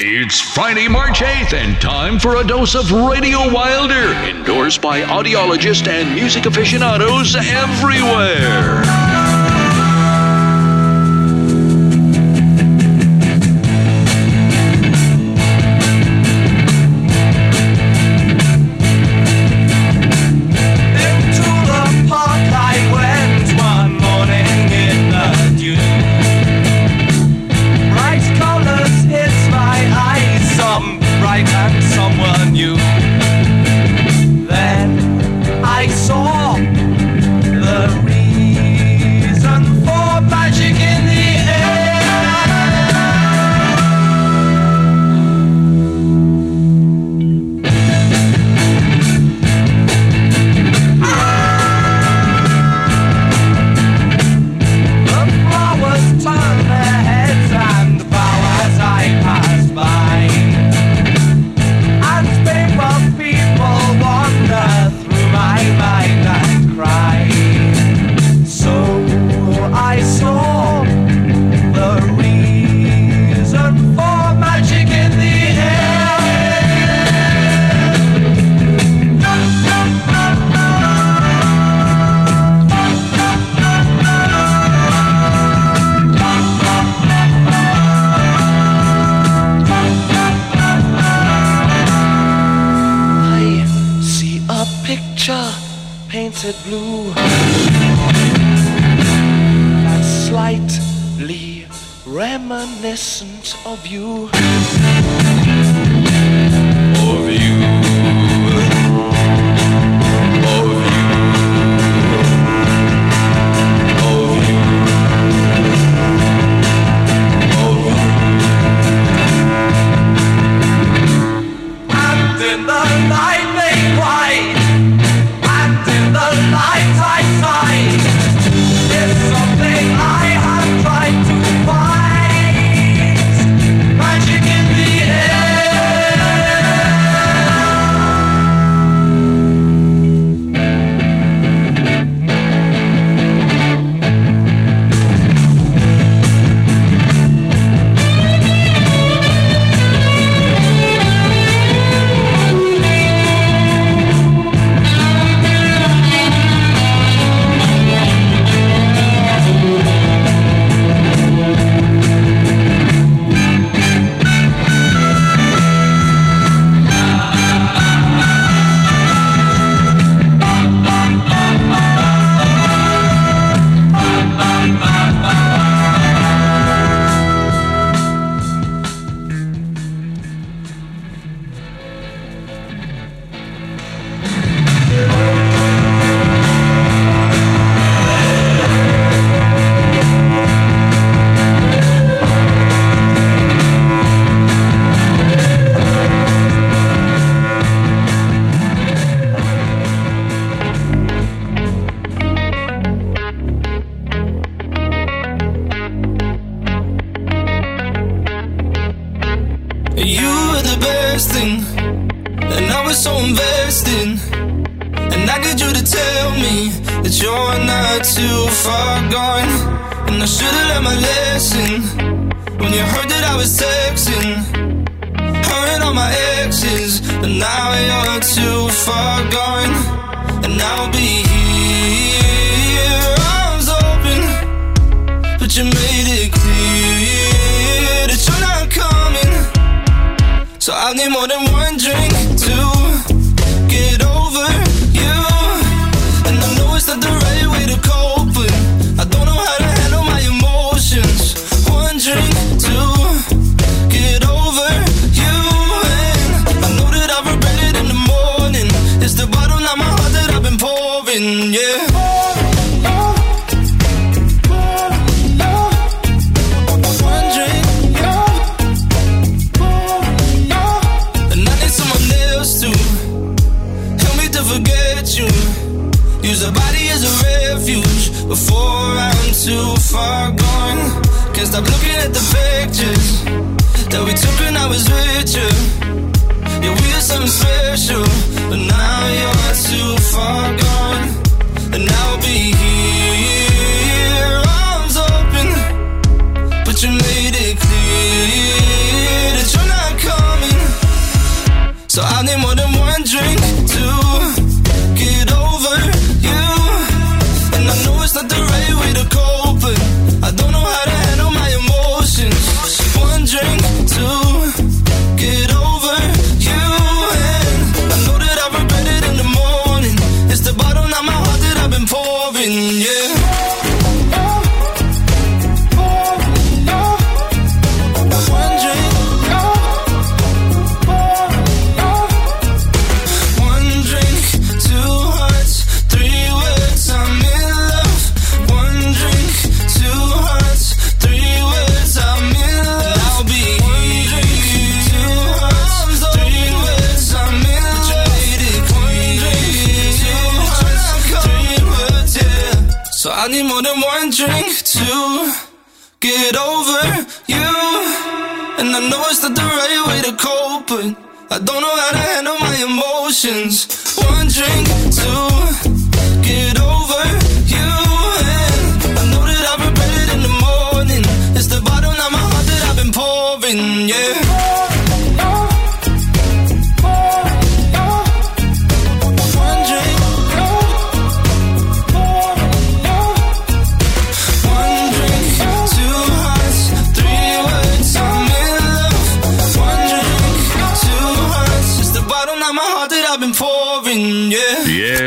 It's Friday, March 8th, and time for a dose of Radio Wilder, endorsed by audiologists and music aficionados everywhere. I'll need more than one drink picture. Yeah, we're something special. I don't know how to handle my emotions. One drink to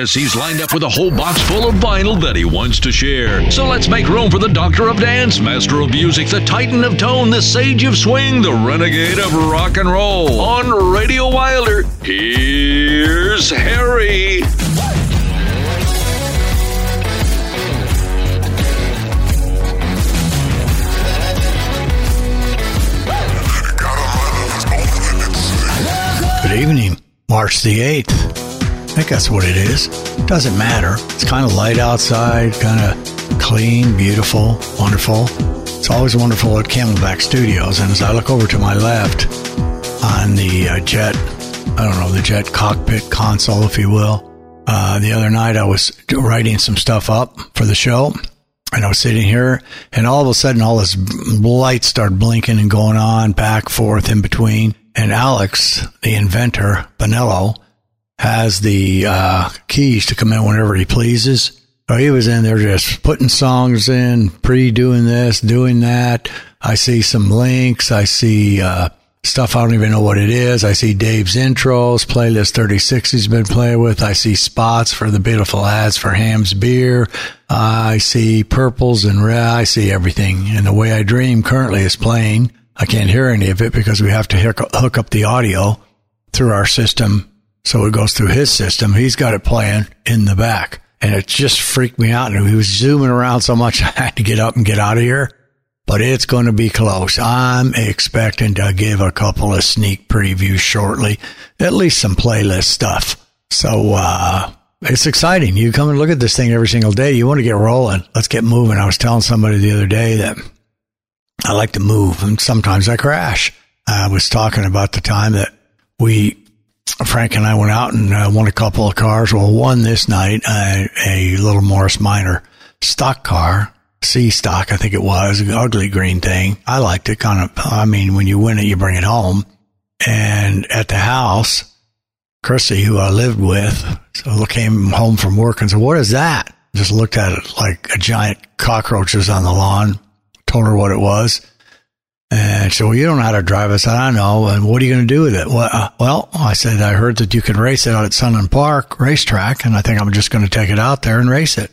He's lined up with a whole box full of vinyl that he wants to share. So let's make room for the Doctor of Dance, Master of Music, the Titan of Tone, the Sage of Swing, the Renegade of Rock and Roll. On Radio Wilder, here's Harry. Good evening, March the 8th. I think that's what it is. It Doesn't matter. It's kind of light outside, kind of clean, beautiful, wonderful. It's always wonderful at Camelback Studios. And as I look over to my left on the uh, jet, I don't know, the jet cockpit console, if you will, uh, the other night I was writing some stuff up for the show. And I was sitting here, and all of a sudden, all this lights start blinking and going on back, forth, in between. And Alex, the inventor, Bonello, has the uh, keys to come in whenever he pleases. So he was in there just putting songs in, pre doing this, doing that. I see some links. I see uh, stuff I don't even know what it is. I see Dave's intros, playlist 36 he's been playing with. I see spots for the beautiful ads for Hamm's Beer. I see purples and red. I see everything. And the way I dream currently is playing. I can't hear any of it because we have to hook up the audio through our system. So it goes through his system. He's got it playing in the back. And it just freaked me out. And he was zooming around so much I had to get up and get out of here. But it's going to be close. I'm expecting to give a couple of sneak previews shortly, at least some playlist stuff. So, uh, it's exciting. You come and look at this thing every single day. You want to get rolling. Let's get moving. I was telling somebody the other day that I like to move and sometimes I crash. I was talking about the time that we, Frank and I went out and uh, won a couple of cars. Well, one this night, uh, a little Morris Minor stock car, C stock, I think it was, an ugly green thing. I liked it kind of, I mean, when you win it, you bring it home. And at the house, Chrissy, who I lived with, so came home from work and said, what is that? Just looked at it like a giant cockroaches on the lawn, told her what it was. And so, well, you don't know how to drive. It. I said, I know. And what are you going to do with it? Well, uh, well, I said, I heard that you can race it out at Sunland Park racetrack. And I think I'm just going to take it out there and race it.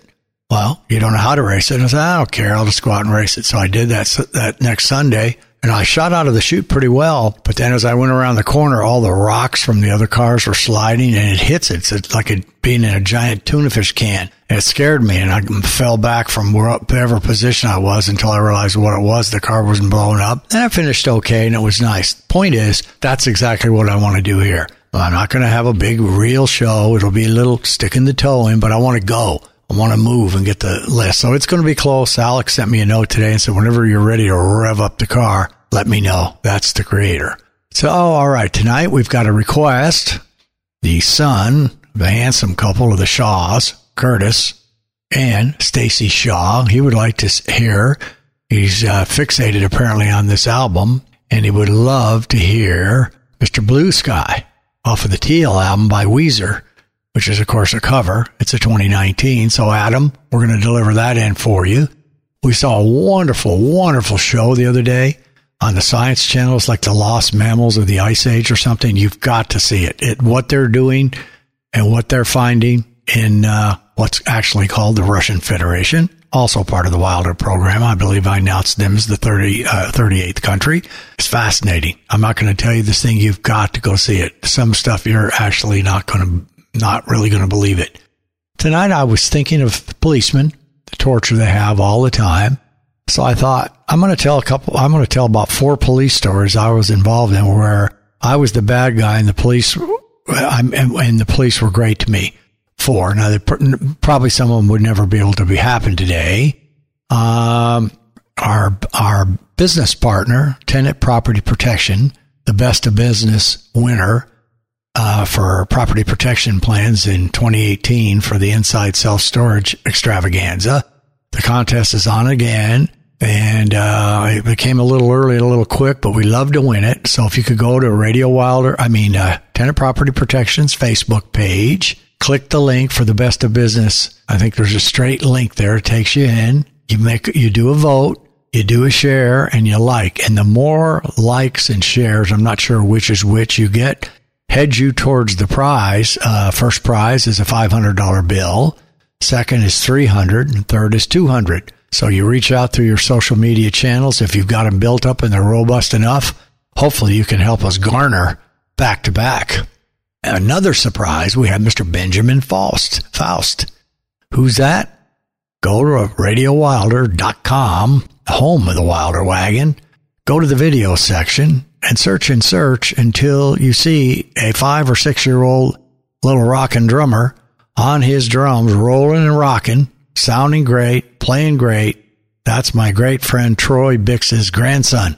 Well, you don't know how to race it. And I said, I don't care. I'll just go out and race it. So I did that, that next Sunday and I shot out of the chute pretty well. But then as I went around the corner, all the rocks from the other cars were sliding and it hits it. It's like it being in a giant tuna fish can. And it scared me and I fell back from whatever position I was until I realized what it was. The car wasn't blowing up. And I finished okay and it was nice. Point is, that's exactly what I want to do here. I'm not going to have a big real show. It'll be a little sticking the toe in, but I want to go. I want to move and get the list. So it's going to be close. Alex sent me a note today and said, whenever you're ready to rev up the car, let me know. That's the creator. So, all right. Tonight we've got a request. The son, the handsome couple of the Shaws, Curtis and Stacy Shaw. He would like to hear. He's uh, fixated apparently on this album and he would love to hear Mr. Blue Sky off of the Teal album by Weezer which is, of course, a cover. It's a 2019. So, Adam, we're going to deliver that in for you. We saw a wonderful, wonderful show the other day on the Science Channel. It's like the Lost Mammals of the Ice Age or something. You've got to see it. it what they're doing and what they're finding in uh, what's actually called the Russian Federation. Also part of the Wilder program. I believe I announced them as the 30, uh, 38th country. It's fascinating. I'm not going to tell you this thing. You've got to go see it. Some stuff you're actually not going to not really going to believe it. Tonight I was thinking of the policemen, the torture they have all the time. So I thought I'm going to tell a couple. I'm going to tell about four police stories I was involved in where I was the bad guy and the police, and, and the police were great to me. for. Now, probably some of them would never be able to be happen today. Um, our our business partner, Tenant Property Protection, the best of business winner uh, for property protection plans in 2018 for the Inside Self Storage Extravaganza. The contest is on again. And uh, it became a little early, a little quick, but we love to win it. So if you could go to Radio Wilder, I mean, uh, Tenant Property Protection's Facebook page, click the link for the best of business. I think there's a straight link there. It takes you in. You make, you do a vote, you do a share, and you like. And the more likes and shares, I'm not sure which is which you get, heads you towards the prize. Uh, first prize is a $500 bill. Second is 300 and third is 200. So you reach out through your social media channels. If you've got them built up and they're robust enough, hopefully you can help us garner back to back. Another surprise, we have Mr. Benjamin Faust. Faust. Who's that? Go to radiowilder.com, home of the Wilder Wagon. Go to the video section and search and search until you see a five or six year old little rockin' drummer on his drums, rolling and rocking sounding great, playing great. That's my great friend Troy Bix's grandson.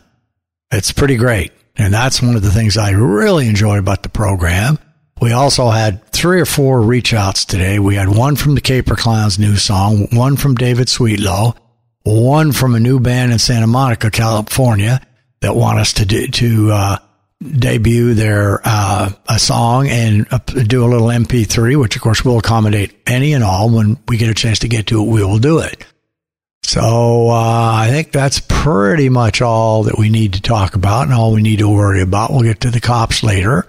It's pretty great. And that's one of the things I really enjoy about the program. We also had three or four reach outs today. We had one from the Caper Clowns new song, one from David Sweetlow, one from a new band in Santa Monica, California that want us to do, to, uh, debut their uh, a song and uh, do a little MP3, which of course will accommodate any and all. When we get a chance to get to it, we will do it. So uh, I think that's pretty much all that we need to talk about and all we need to worry about. We'll get to the cops later.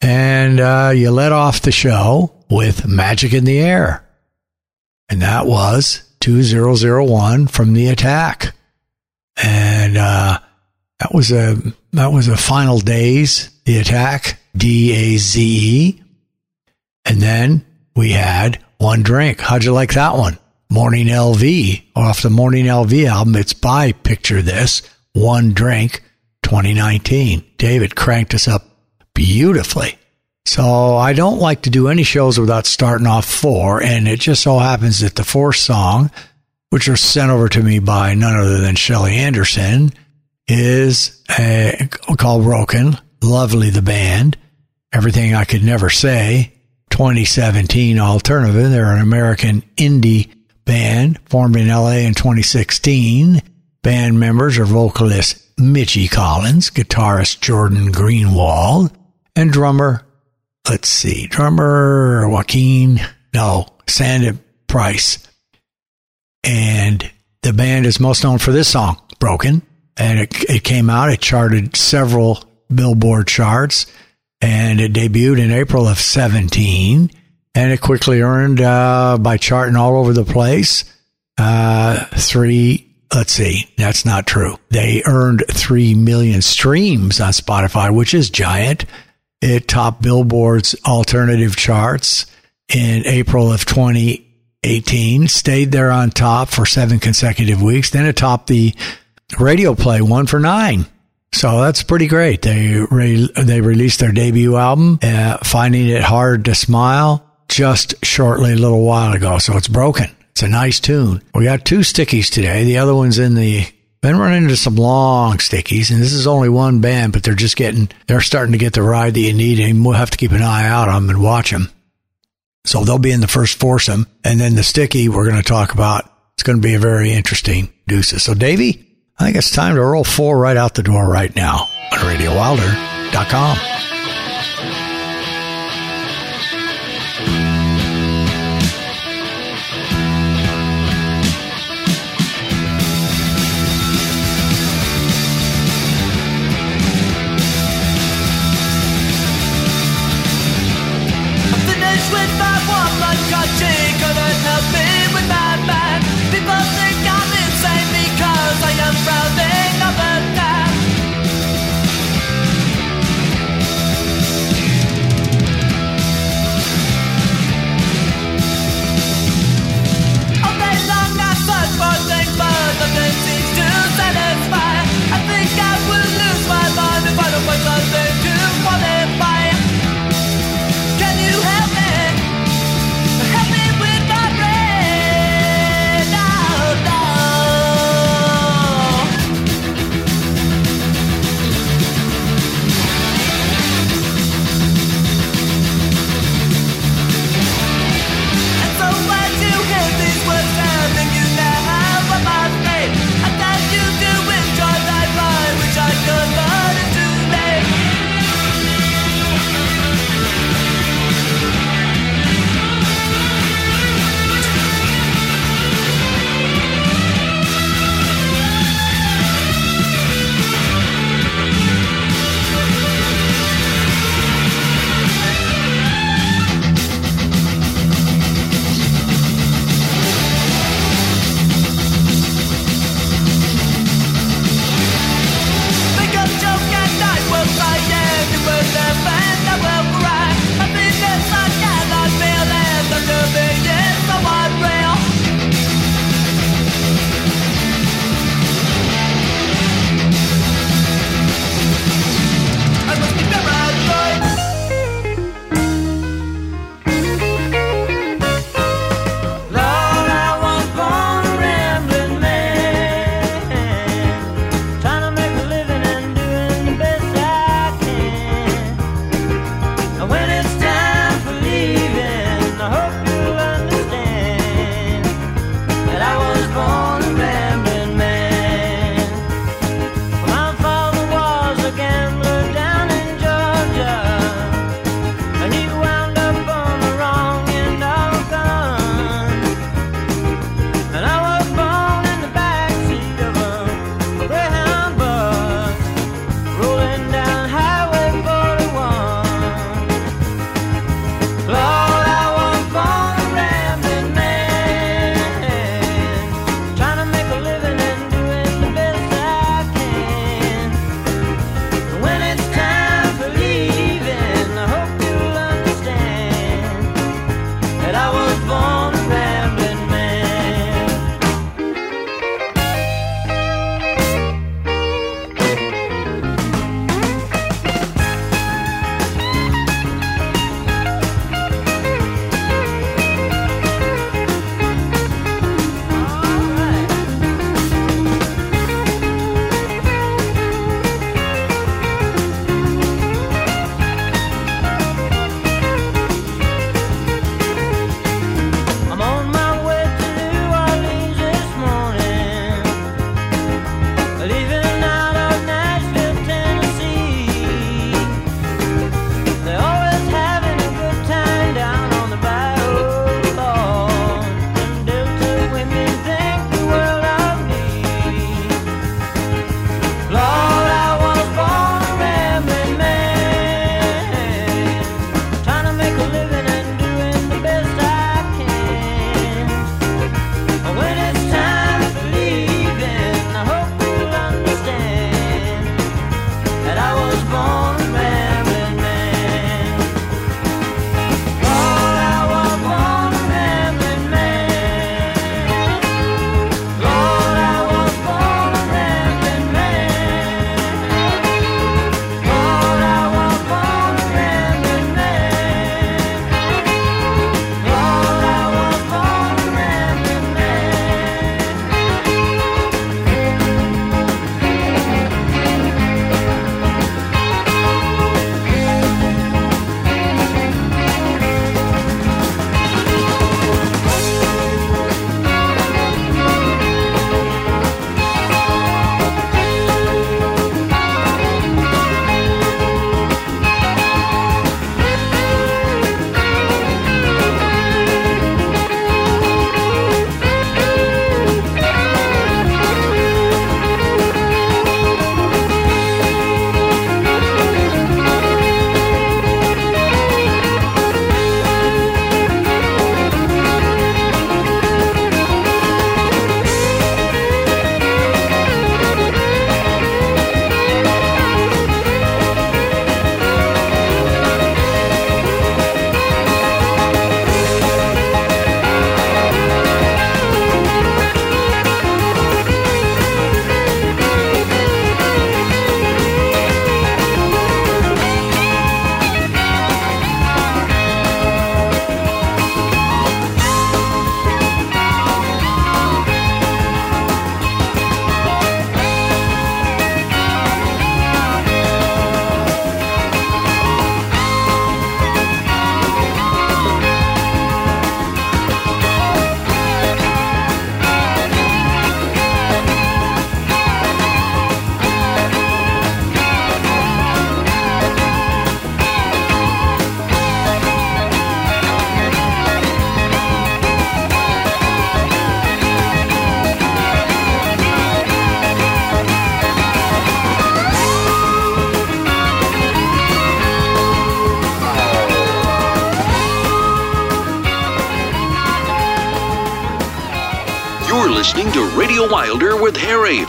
And uh, you let off the show with Magic in the Air. And that was 2001 from the attack. And uh, that was a that was a final days the attack D A Z E, and then we had one drink. How'd you like that one? Morning LV off the Morning LV album. It's by Picture This One Drink 2019. David cranked us up beautifully. So I don't like to do any shows without starting off four, and it just so happens that the fourth song, which was sent over to me by none other than Shelly Anderson, is a, called Broken. Lovely, the band. Everything I Could Never Say. 2017 Alternative. They're an American indie band formed in LA in 2016. Band members are vocalist Mitchy Collins, guitarist Jordan Greenwald, and drummer, let's see, drummer Joaquin, no, Sandy Price. And the band is most known for this song, Broken and it, it came out. It charted several Billboard charts, and it debuted in April of 17. And it quickly earned, uh, by charting all over the place, uh, three. Let's see, that's not true. They earned three million streams on Spotify, which is giant. It topped Billboard's alternative charts in April of 2018, stayed there on top for seven consecutive weeks. Then it topped the radio play one for nine. So that's pretty great. They re- they released their debut album, uh, finding it hard to smile, just shortly a little while ago. So it's broken. It's a nice tune. We got two stickies today. The other one's in the. Been running into some long stickies, and this is only one band, but they're just getting. They're starting to get the ride that you need, and we'll have to keep an eye out on them and watch them. So they'll be in the first foursome, and then the sticky we're going to talk about. It's going to be a very interesting deuces. So Davey, I think it's time to roll four right out the door right now on RadioWilder.com.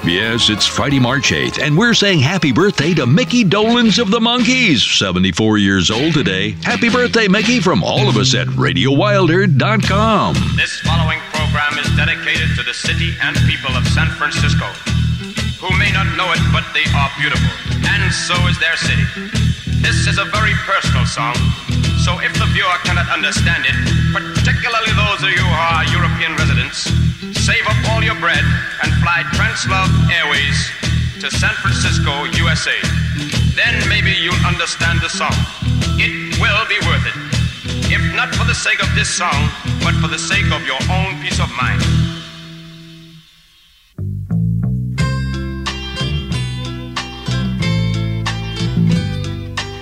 Yes, it's Friday, March 8th, and we're saying happy birthday to Micky Dolenz of the Monkees, 74 years old today. Happy birthday, Micky, from all of us at RadioWilder.com. This following program is dedicated to the city and people of San Francisco, who may not know it, but they are beautiful, and so is their city. This is a very personal song, so if the viewer cannot understand it, particularly those of you who are European residents, save up all your bread and fly Translove Airways to San Francisco, USA. Then maybe you'll understand the song. It will be worth it. If not for the sake of this song, but for the sake of your own peace of mind.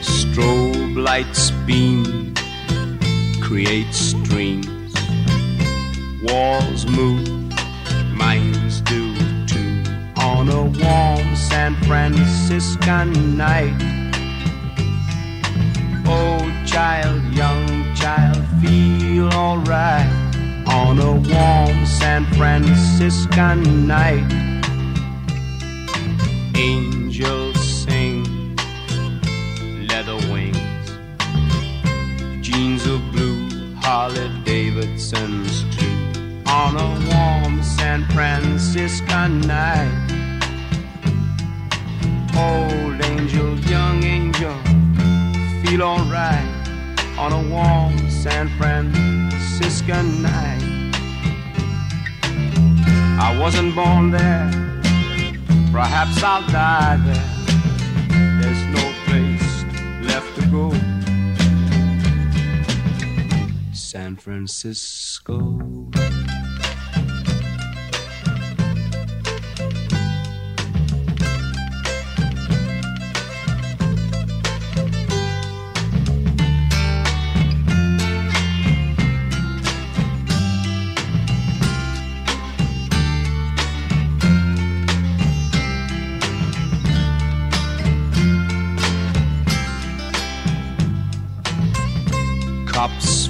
Strobe lights San Francisco.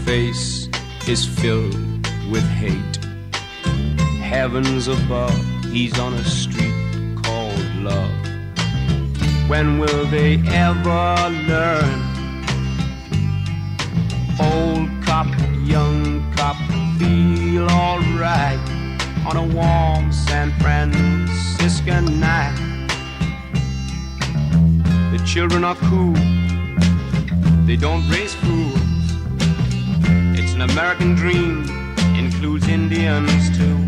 Face is filled with hate. Heavens above, he's on a street called love. When will they ever learn? Old cop, young cop, feel alright on a warm San Franciscan night. The children are cool, they don't raise fools. An American dream, includes Indians too.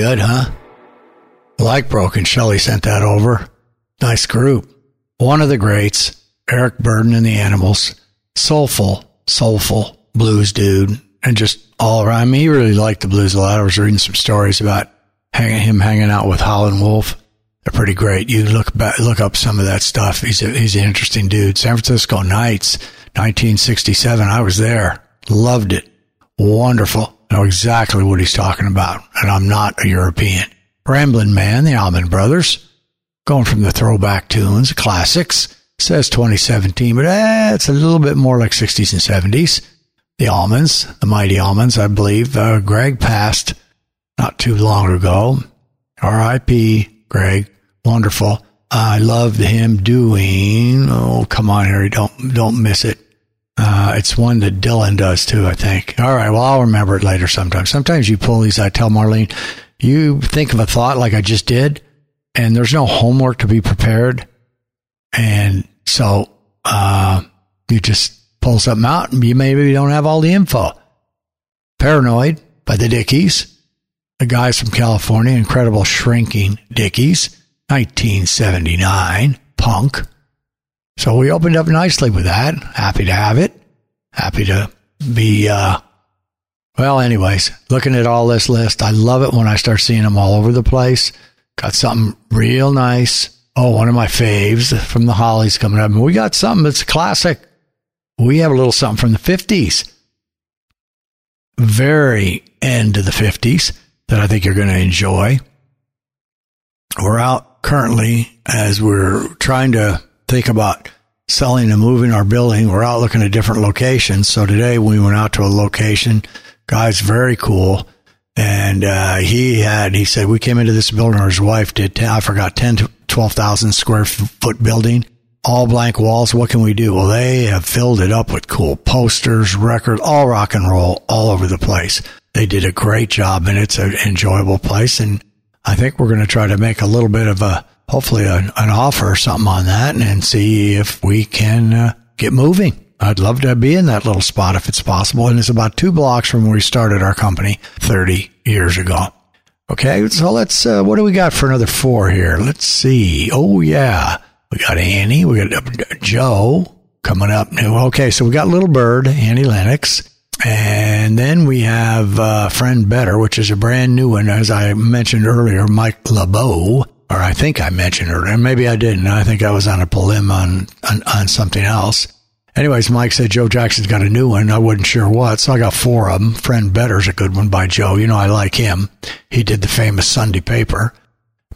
Good, huh? Like Broken, Shelley sent that over. Nice group. One of the greats, Eric Burdon and the Animals. Soulful, soulful blues dude. And just all around. I mean, he really liked the blues a lot. I was reading some stories about hanging, him hanging out with Howlin' Wolf. They're pretty great. You look back, look up some of that stuff. He's a, he's an interesting dude. San Francisco Nights, 1967. I was there. Loved it. Wonderful. Know exactly what he's talking about. And I'm not a European. Ramblin' Man, the Allman Brothers, going from the throwback tunes, classics. Says 2017, but eh, it's a little bit more like 60s and 70s. The Allmans, the Mighty Allmans, I believe. Uh, Gregg passed not too long ago. R.I.P. Gregg, wonderful. I loved him doing. Oh, come on, Harry, don't don't miss it. Uh, it's one that Dylan does too, I think. All right, well, I'll remember it later sometime. Sometimes you pull these. I tell Marlene, you think of a thought like I just did, and there's no homework to be prepared, and so uh, you just pull something out, and you maybe don't have all the info. Paranoid by the Dickies, the guys from California, incredible shrinking Dickies, 1979, punk. So we opened up nicely with that. Happy to have it. Happy to be, uh, well, anyways, looking at all this list, I love it when I start seeing them all over the place. Got something real nice. Oh, one of my faves from the Hollies coming up. And we got something that's classic. We have a little something from the 50s. Very end of the 50s that I think you're going to enjoy. We're out currently as we're trying to think about selling and moving our building. We're out looking at different locations. So today we went out to a location. Guy's very cool. And uh, he had, he said, we came into this building, or his wife did, 10, I forgot, 10 to 12,000 square foot building, all blank walls. What can we do? Well, they have filled it up with cool posters, records, all rock and roll all over the place. They did a great job and it's an enjoyable place. And I think we're going to try to make a little bit of a, hopefully a, an offer or something on that and see if we can uh, get moving. I'd love to be in that little spot if it's possible. And it's about two blocks from where we started our company 30 years ago. Okay, so let's, uh, what do we got for another four here? Let's see. Oh, yeah. We got Annie. We got uh, Joe coming up new. Okay, so we got Little Bird, Annie Lennox. And then we have uh, Friend Better, which is a brand new one, as I mentioned earlier, Mike LeBeau, or I think I mentioned earlier. Maybe I didn't. I think I was on a poem on, on, on something else. Anyways, Mike said Joe Jackson's got a new one. I wasn't sure what, so I got four of them. Friend Better's a good one by Joe. You know, I like him. He did the famous Sunday paper.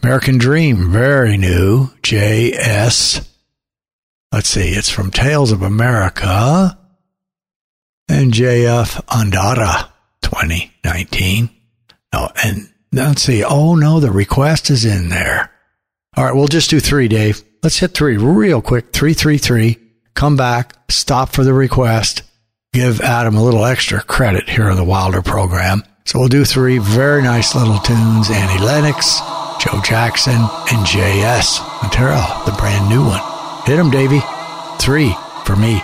American Dream, very new. J.S. Let's see, it's from Tales of America. And J.S. Ondara, 2019. Oh, and let's see. Oh, no, the request is in there. All right, we'll just do three, Dave. Let's hit three real quick. 333 come back, stop for the request, give Adam a little extra credit here on the Wilder program. So we'll do three very nice little tunes Annie Lennox, Joe Jackson, and J.S. Montero, the brand new one. Hit 'em, Davey. Three for me.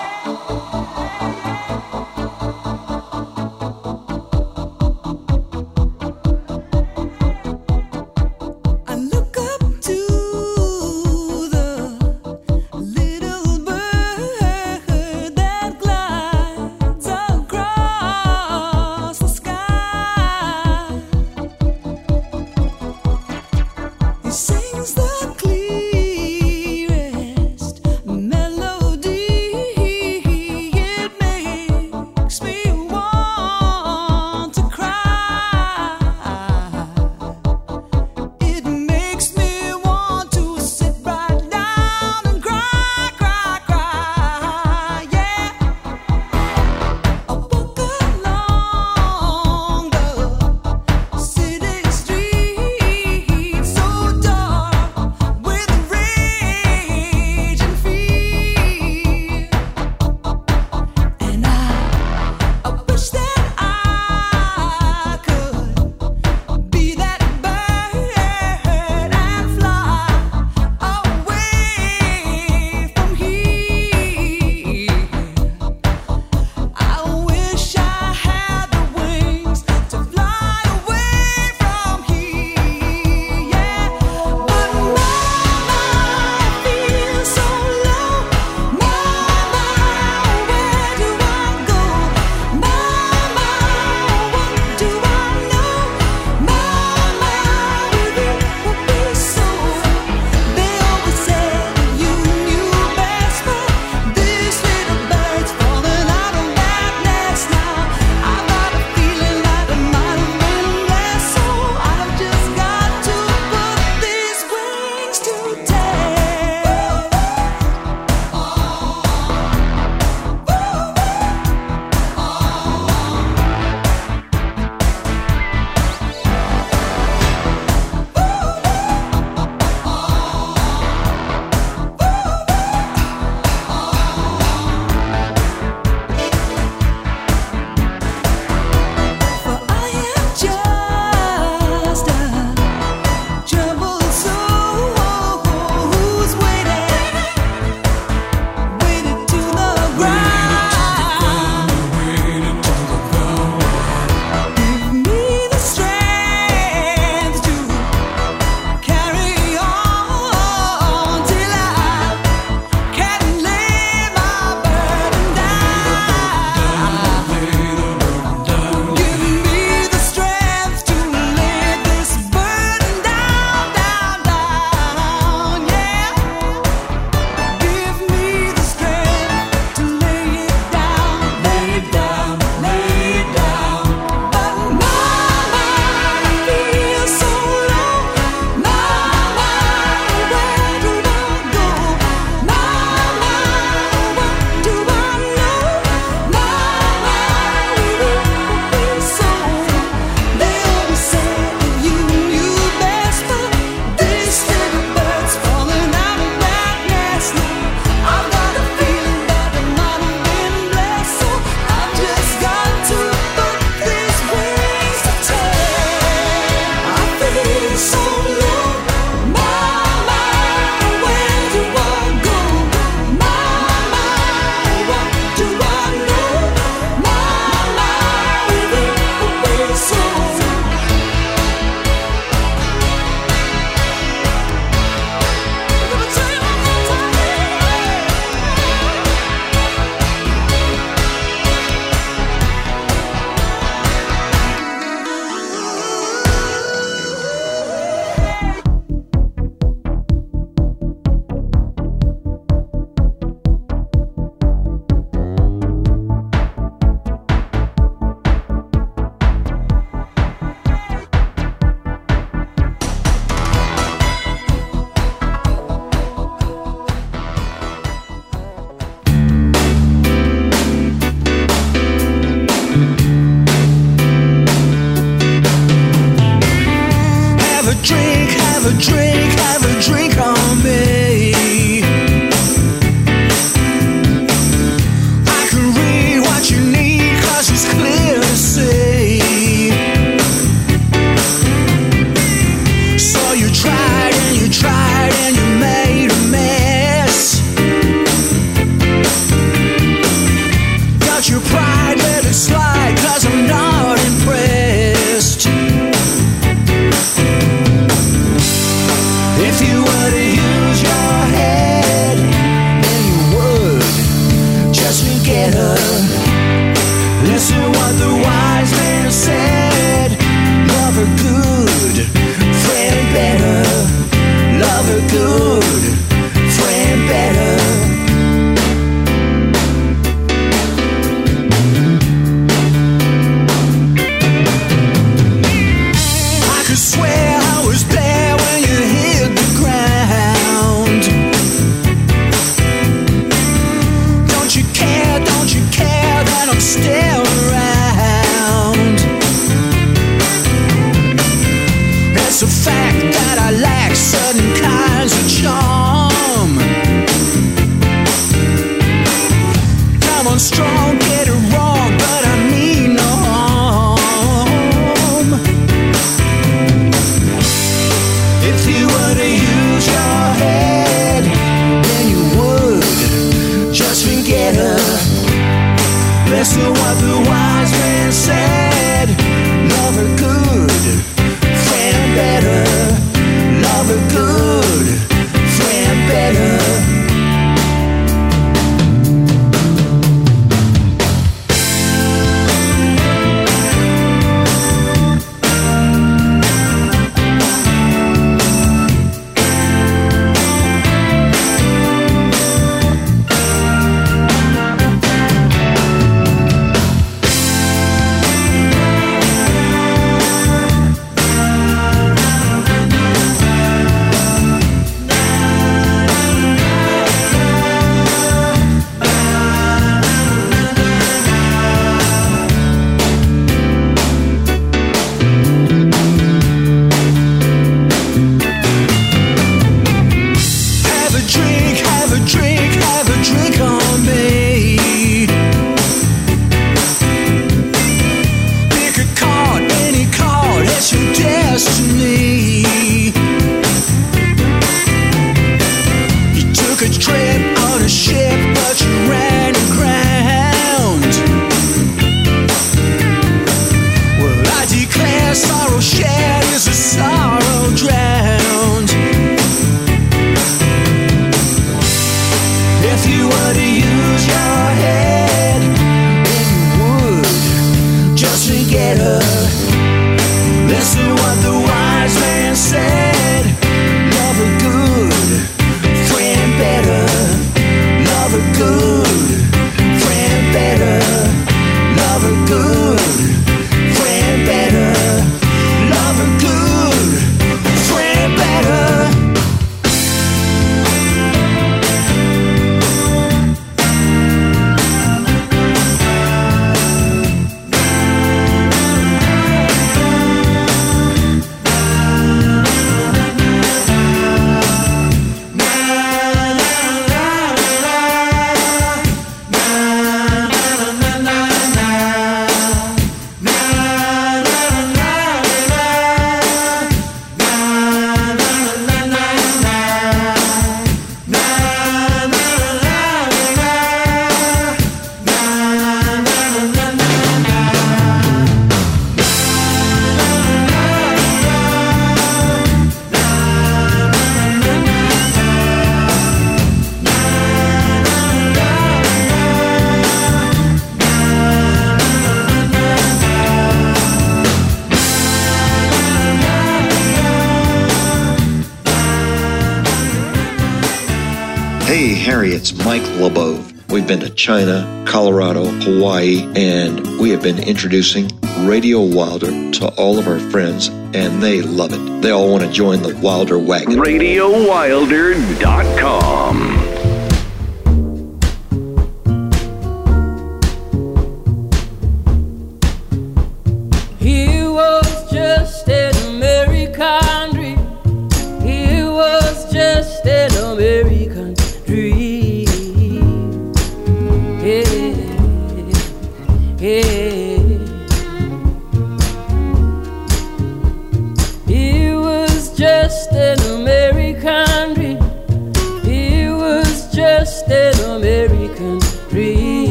China, Colorado, Hawaii, and we have been introducing Radio Wilder to all of our friends, and they love it. They all want to join the Wilder wagon. RadioWilder.com.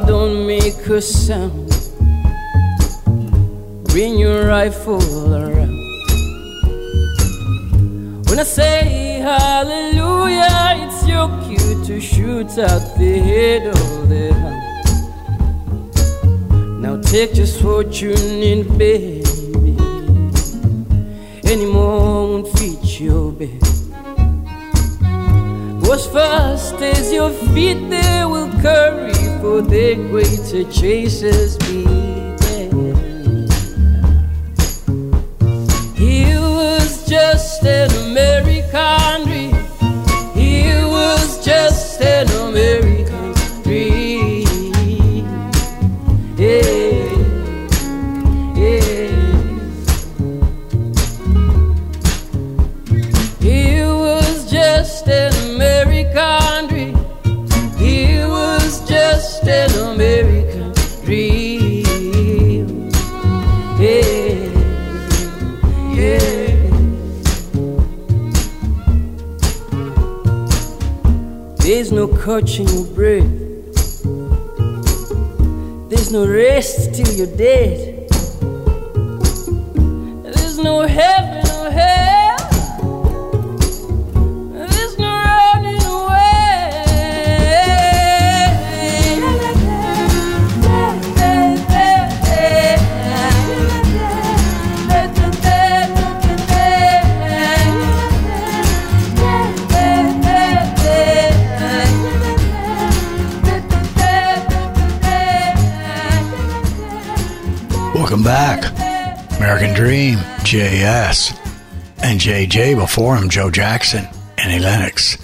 Don't make a sound. Bring your rifle around. When I say hallelujah, it's your cue to shoot at the head of the hound. Now take just what you need, baby. Any more won't fit your bed. Goes fast as your feet they will carry, for the greater chasers be Before him, Joe Jackson, Annie Lennox.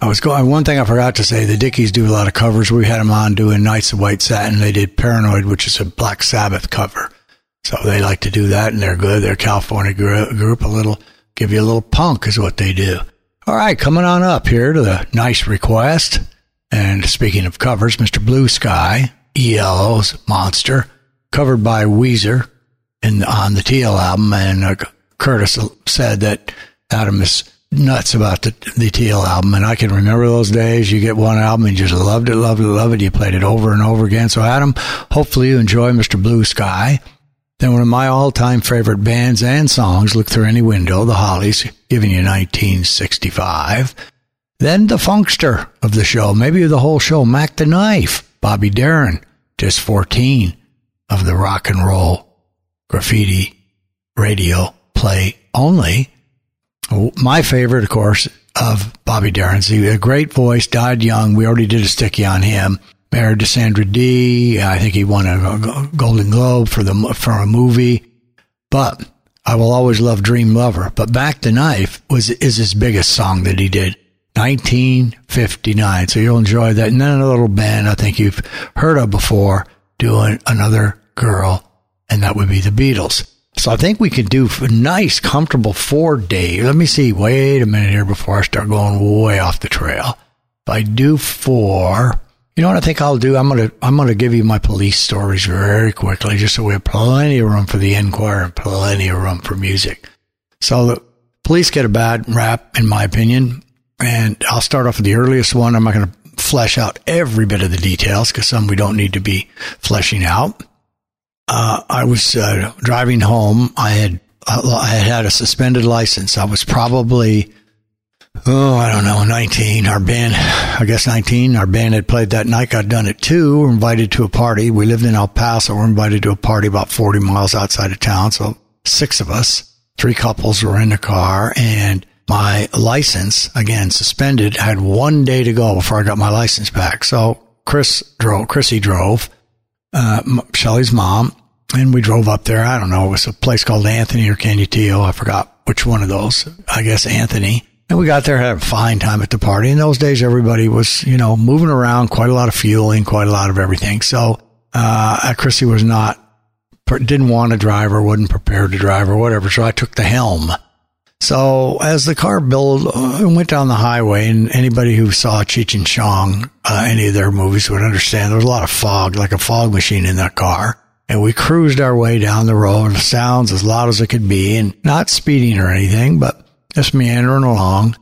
I was going. One thing I forgot to say: the Dickies do a lot of covers. We had them on doing Nights of White Satin. They did Paranoid, which is a Black Sabbath cover. So they like to do that, and they're good. They're a California gr- group. A little, give you a little punk is what they do. All right, coming on up here to the nice request. And speaking of covers, Mr. Blue Sky, ELO's Monster, covered by Weezer in on the Teal album. And uh, Curtis said that Adam is nuts about the, the Teal album. And I can remember those days. You get one album and you just loved it, loved it, loved it. You played it over and over again. So, Adam, hopefully you enjoy Mr. Blue Sky. Then one of my all-time favorite bands and songs, Look Through Any Window, The Hollies, giving you 1965. Then the funkster of the show, maybe the whole show, Mac the Knife, Bobby Darin, just 14 of the rock and roll graffiti radio play only. My favorite, of course, of Bobby Darin's. He a great voice, died young. We already did a sticky on him. Married to Sandra Dee. I think he won a Golden Globe for the for a movie. But I will always love Dream Lover. But Mack the Knife was is his biggest song that he did. 1959. So you'll enjoy that. And then a little band I think you've heard of before doing another girl, and that would be the Beatles. So I think we could do a nice, comfortable four day. Let me see. Wait a minute here before I start going way off the trail. If I do four, you know what I think I'll do? I'm gonna I'm gonna give you my police stories very quickly, just so we have plenty of room for the inquiry and plenty of room for music. So the police get a bad rap, in my opinion, and I'll start off with the earliest one. I'm not to flesh out every bit of the details because some we don't need to be fleshing out. Uh, I was uh, driving home. I had I had had a suspended license. I was probably oh I don't know 19. Our band, I guess 19. Our band had played that night. Got done at two. We were invited to a party. We lived in El Paso. We are invited to a party about 40 miles outside of town. So six of us, three couples were in the car, and my license again suspended. I had one day to go before I got my license back. So Chris drove. Chrissy drove. Uh, Shelly's mom and we drove up there. I don't know. It was a place called Anthony or Canutillo. I forgot which one of those. I guess Anthony. And we got there, had a fine time at the party. In those days, everybody was, you know, moving around, quite a lot of fueling, quite a lot of everything. So, uh, Chrissy was not, didn't want to drive or wasn't prepared to drive or whatever. So I took the helm. So as the car built, uh, went down the highway, and anybody who saw Cheech and Chong, uh, any of their movies would understand there was a lot of fog, like a fog machine in that car and we cruised our way down the road. Sounds as loud as it could be, and not speeding or anything, but just meandering along.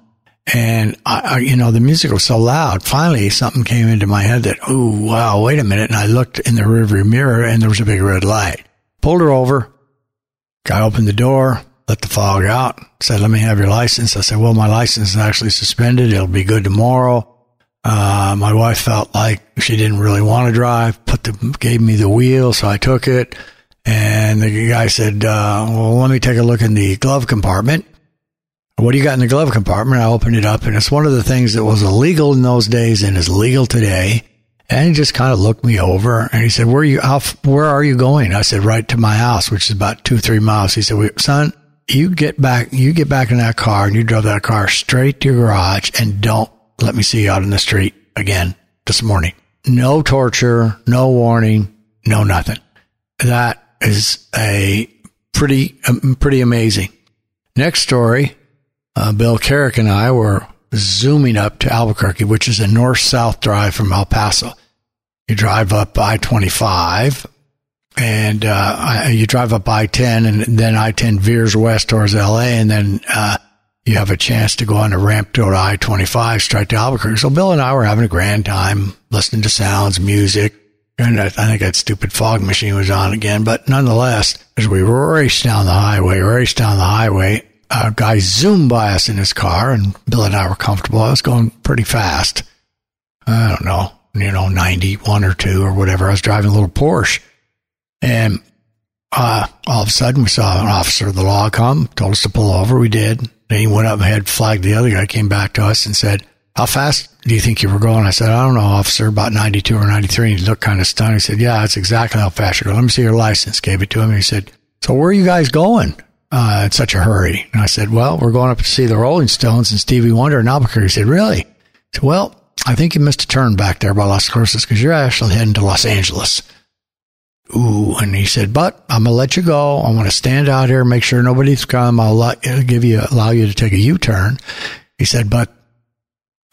And I, I, you know, the music was so loud. Finally, something came into my head that, oh wow, wait a minute. And I looked in the rearview mirror, and there was a big red light. Pulled her over. Guy opened the door, let the fog out. Said, "Let me have your license." I said, "Well, my license is actually suspended. It'll be good tomorrow." Uh, my wife felt like she didn't really want to drive, put the, gave me the wheel, so I took it. And the guy said, uh, well, let me take a look in the glove compartment. What do you got in the glove compartment? I opened it up and it's one of the things that was illegal in those days and is legal today. And he just kind of looked me over and he said, where are you, how, where are you going? I said, right to my house, which is about two, three miles. He said, son, you get back, you get back in that car and you drove that car straight to your garage and don't let me see you out in the street again this morning. No torture, no warning, no nothing. That is a pretty, um, pretty amazing. Next story, uh, Bill Carrick and I were zooming up to Albuquerque, which is a north south drive from El Paso. You drive up I 25 and uh, you drive up I 10, and then I 10 veers west towards LA, and then uh, you have a chance to go on a ramp to I 25 straight to Albuquerque. So Bill and I were having a grand time listening to sounds, music. And I think that stupid fog machine was on again. But nonetheless, as we raced down the highway, raced down the highway, a guy zoomed by us in his car and Bill and I were comfortable. I was going pretty fast. I don't know, you know, 91 or two or whatever. I was driving a little Porsche and, uh, all of a sudden we saw an officer of the law come, told us to pull over. We did. Then he went up and had flagged the other guy, came back to us and said, How fast do you think you were going? I said, I don't know, officer, about 92 or 93. And he looked kind of stunned. He said, Yeah, that's exactly how fast you're going. Let me see your license. Gave it to him. He said, So where are you guys going? Uh, in such a hurry. And I said, Well, we're going up to see the Rolling Stones and Stevie Wonder in Albuquerque. He said, Really? He said, Well, I think you missed a turn back there by Las Cruces because you're actually heading to Los Angeles. Ooh, and he said, but I'm gonna let you go. I want to stand out here, make sure nobody's come. I'll let, give you, allow you to take a U-turn. He said, but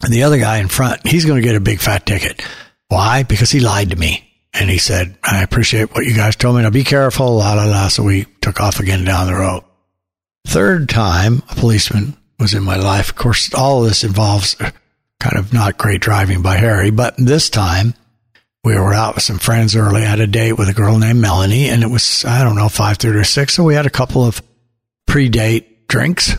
the other guy in front, he's to get a big fat ticket. Why? Because he lied to me. And he said, I appreciate what you guys told me. Now be careful, la la la. So we took off again down the road. Third time a policeman was in my life. Of course, all of this involves uh, kind of not great driving by Harry, but this time we were out with some friends early. I had a date with a girl named Melanie, and it was I don't know five thirty or six. So we had a couple of pre-date drinks,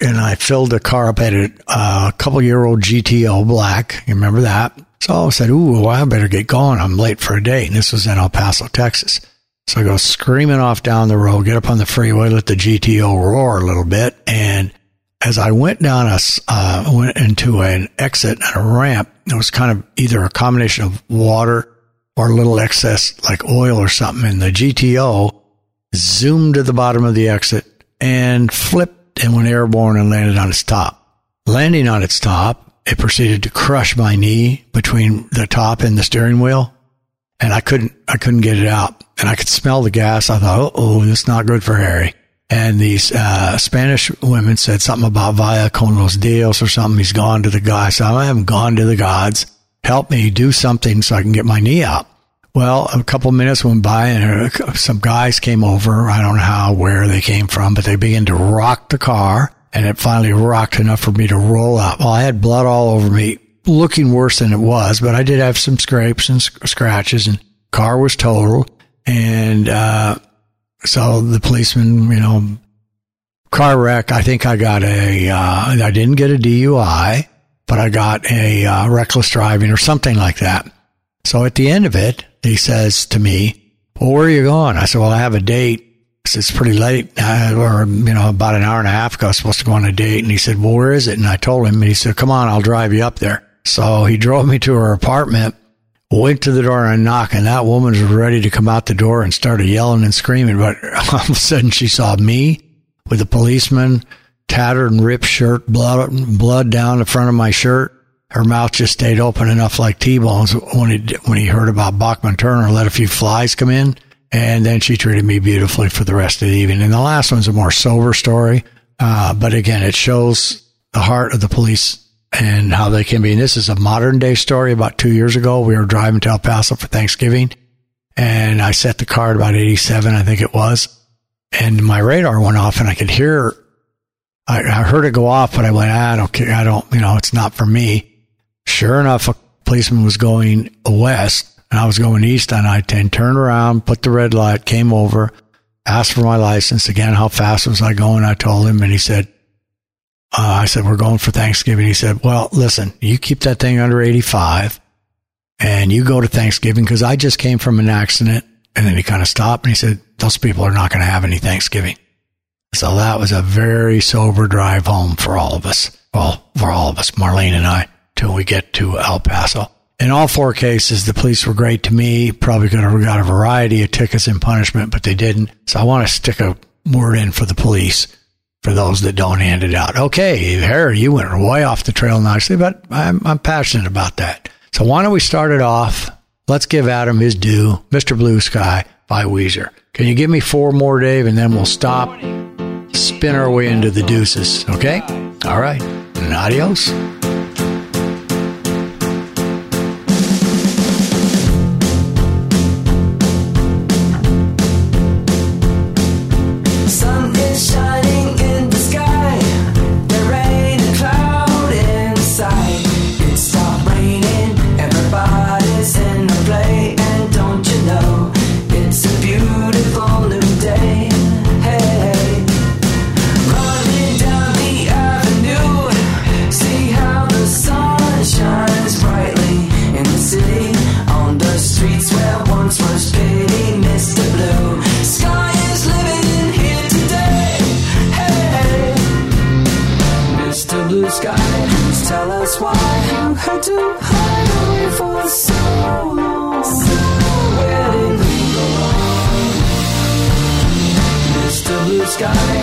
and I filled the car up at a, uh, a couple year old GTO black. You remember that? So I said, "Ooh, well, I better get going. I'm late for a date." And this was in El Paso, Texas. So I go screaming off down the road, get up on the freeway, let the GTO roar a little bit, and as I went down a, uh, went into an exit and a ramp, it was kind of either a combination of water or a little excess like oil or something. And the GTO zoomed to the bottom of the exit and flipped and went airborne and landed on its top. Landing on its top, it proceeded to crush my knee between the top and the steering wheel. And I couldn't, I couldn't get it out. And I could smell the gas. I thought, oh, this is not good for Harry and these uh, Spanish women said something about via con los dios or something. He's gone to the gods. I haven't gone to the gods. Help me do something so I can get my knee out. Well, a couple minutes went by and some guys came over. I don't know how, where they came from, but they began to rock the car and it finally rocked enough for me to roll out. Well, I had blood all over me, looking worse than it was, but I did have some scrapes and scratches and car was totaled. And uh, so the policeman, you know, car wreck. I think I got a. Uh, I didn't get a DUI, but I got a uh, reckless driving or something like that. So at the end of it, he says to me, "Well, where are you going?" I said, "Well, I have a date." It's pretty late, uh, or you know, about an hour and a half ago. I was supposed to go on a date, and he said, "Well, where is it?" And I told him, and he said, "Come on, I'll drive you up there." So he drove me to her apartment. Went to the door and knocked, and that woman was ready to come out the door and started yelling and screaming. But all of a sudden, she saw me with a policeman, tattered and ripped shirt, blood, blood down the front of my shirt. Her mouth just stayed open enough like T-bones when he, when he heard about Bachman Turner, let a few flies come in. And then she treated me beautifully for the rest of the evening. And the last one's a more sober story. Uh, but again, it shows the heart of the police and how they can be. And this is a modern day story. About two years ago, we were driving to El Paso for Thanksgiving and I set the car at about 87, I think it was and my radar went off and I could hear, I, I heard it go off, but I went, ah, I don't care. I don't, you know, it's not for me. Sure enough, a policeman was going west and I was going east on I-10, turned around, put the red light, came over, asked for my license again. How fast was I going? I told him and he said, uh, I said, we're going for Thanksgiving. He said, well, listen, you keep that thing under 85 and you go to Thanksgiving because I just came from an accident. And then he kind of stopped and he said, those people are not going to have any Thanksgiving. So that was a very sober drive home for all of us. Well, for all of us, Marlene and I, till we get to El Paso. In all four cases, the police were great to me. Probably could have got a variety of tickets and punishment, but they didn't. So I want to stick a word in for the police for those that don't hand it out. Okay, Harry, you went way off the trail nicely, but I'm, I'm passionate about that. So why don't we start it off? Let's give Adam his due. Mr. Blue Sky by Weezer. Can you give me four more, Dave, and then we'll stop, spin our way into the deuces, okay? All right. And adios. Us why you had to hide away for so long. Where did we go wrong? Mr. Blue Sky,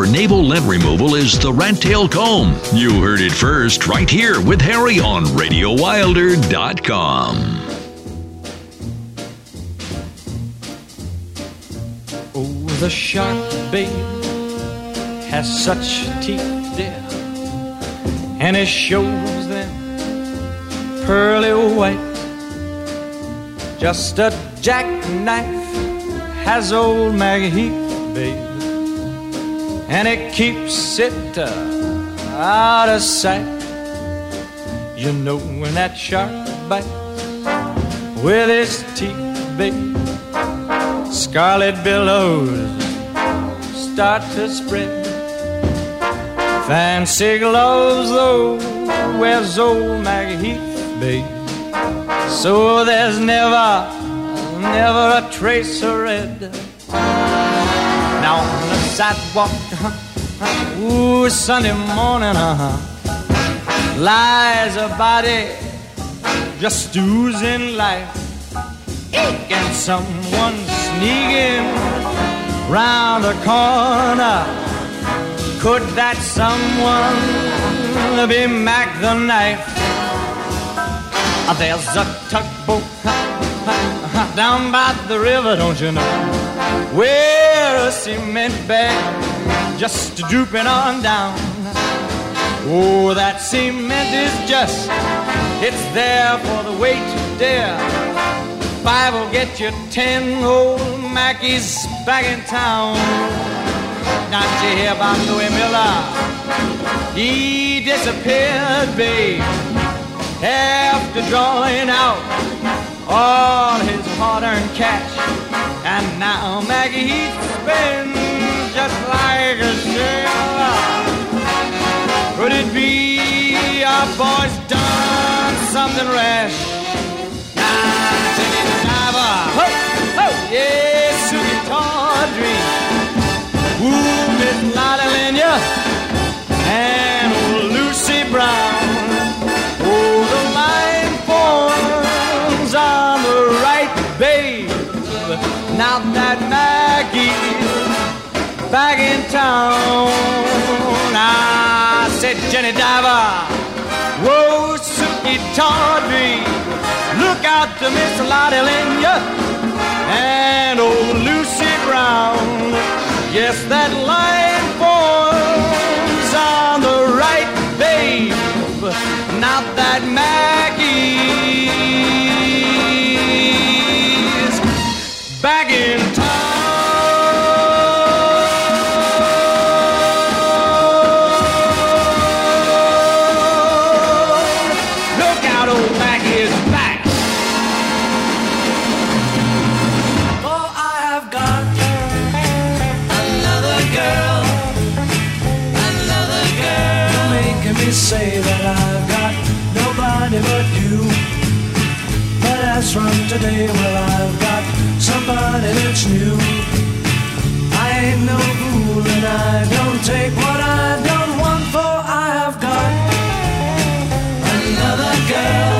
for naval lint removal is the rat tail comb. You heard it first right here with Harry on RadioWilder.com. Oh, the shark, babe, has such teeth, dear, and it shows them pearly white. Just a jackknife has old Maggie, babe and it keeps it uh, out of sight. You know when that shark bites with his teeth, big scarlet billows start to spread. Fancy gloves, though, where's old Macheath. So there's never, never a trace of red. Now on the sidewalk Ooh, Sunday morning, uh-huh, lies a body just oozing life. Eek! And someone sneaking round the corner. Could that someone be Mack the Knife? Ah, there's a tugboat uh-huh, down by the river, don't you know? Where a cement bag just drooping on down. Oh, that cement is just, it's there for the weight to dare. Five will get you ten old Mackies back in town. Did you hear about Louis Miller? He disappeared, babe, after drawing out all his hard-earned cash. And now Maggie he's been just like a sailor. Could it be our boy's done something rash? Miss Lucy Brown. Oh, the line forms on the right, babe. Now that Mackie's back in town, I said, Jenny Diver, whoa, Sukey Tawdry, look out to Miss Lotte Lenya and old Lucy Brown. Yes, that line forms on the right, babe. Now that Mackie's today, well, I've got somebody that's new. I ain't no fool and I don't take what I don't want, for I have got another girl.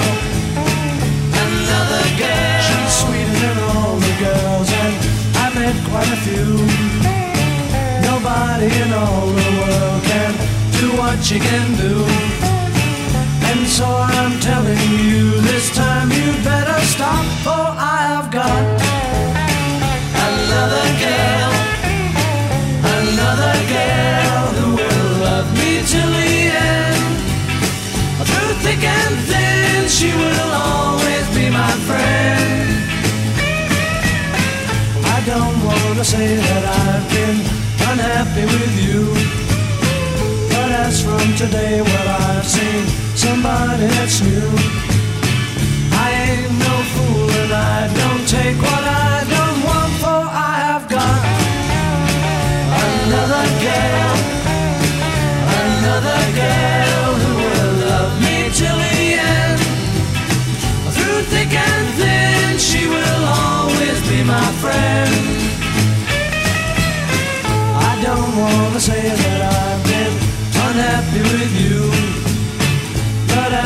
Another girl. She's sweeter than all the girls, and I met quite a few. Nobody in all the world can do what she can do. So I'm telling you, this time you better stop, for I have got another girl. Another girl who will love me till the end. Through thick and thin, she will always be my friend. I don't want to say that I've been unhappy with you. But as from today, well, I've seen somebody that's new. I ain't no fool and I don't take what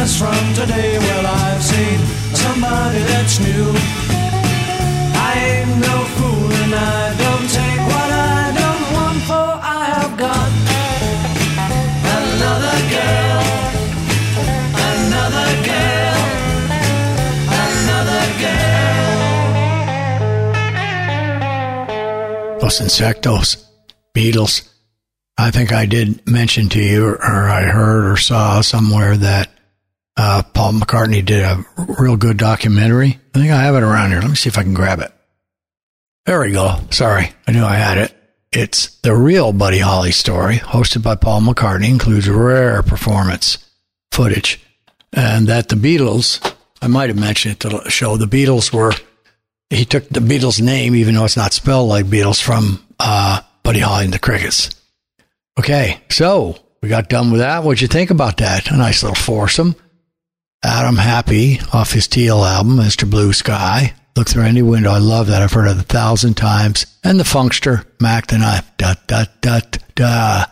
As from today, well, I've seen somebody that's new. I ain't no fool and I don't take what I don't want, for I have got another girl, another girl, another girl. Los Insectos, Beatles. I think I did mention to you, or I heard or saw somewhere that uh, Paul McCartney did a real good documentary. I think I have it around here. Let me see if I can grab it. There we go. Sorry, I knew I had it. It's the real Buddy Holly story, hosted by Paul McCartney, includes rare performance footage, and that the Beatles. I might have mentioned it to the show. The Beatles were. He took the Beatles name, even though it's not spelled like Beatles, from uh, Buddy Holly and the Crickets. Okay, so we got done with that. What'd you think about that? A nice little foursome. Adam Happy off his Teal album, Mr. Blue Sky. Look through any window. I love that. I've heard it a thousand times. And the Funkster, Mack the Knife. Da, da, da, da.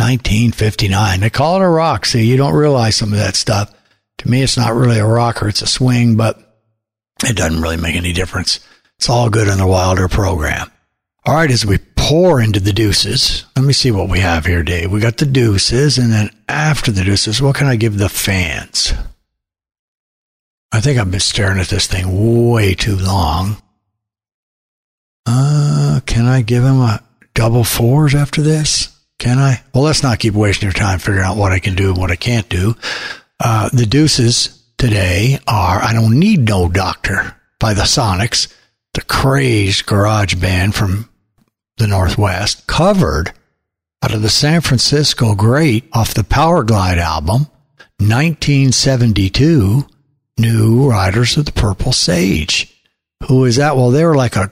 1959. They call it a rock. See, you don't realize some of that stuff. To me, it's not really a rocker, it's a swing, but it doesn't really make any difference. It's all good in the Wilder program. All right, as we pour into the deuces, let me see what we have here, Dave. We got the deuces, and then after the deuces, what can I give the fans? I think I've been staring at this thing way too long. Uh, can I give him a double fours after this? Can I? Well, let's not keep wasting your time figuring out what I can do and what I can't do. Uh, the deuces today are I Don't Need No Doctor by the Sonics, the crazed garage band from the Northwest, covered out of the San Francisco great off the Powerglide album, 1972, New Riders of the Purple Sage. Who is that? Well, they were like a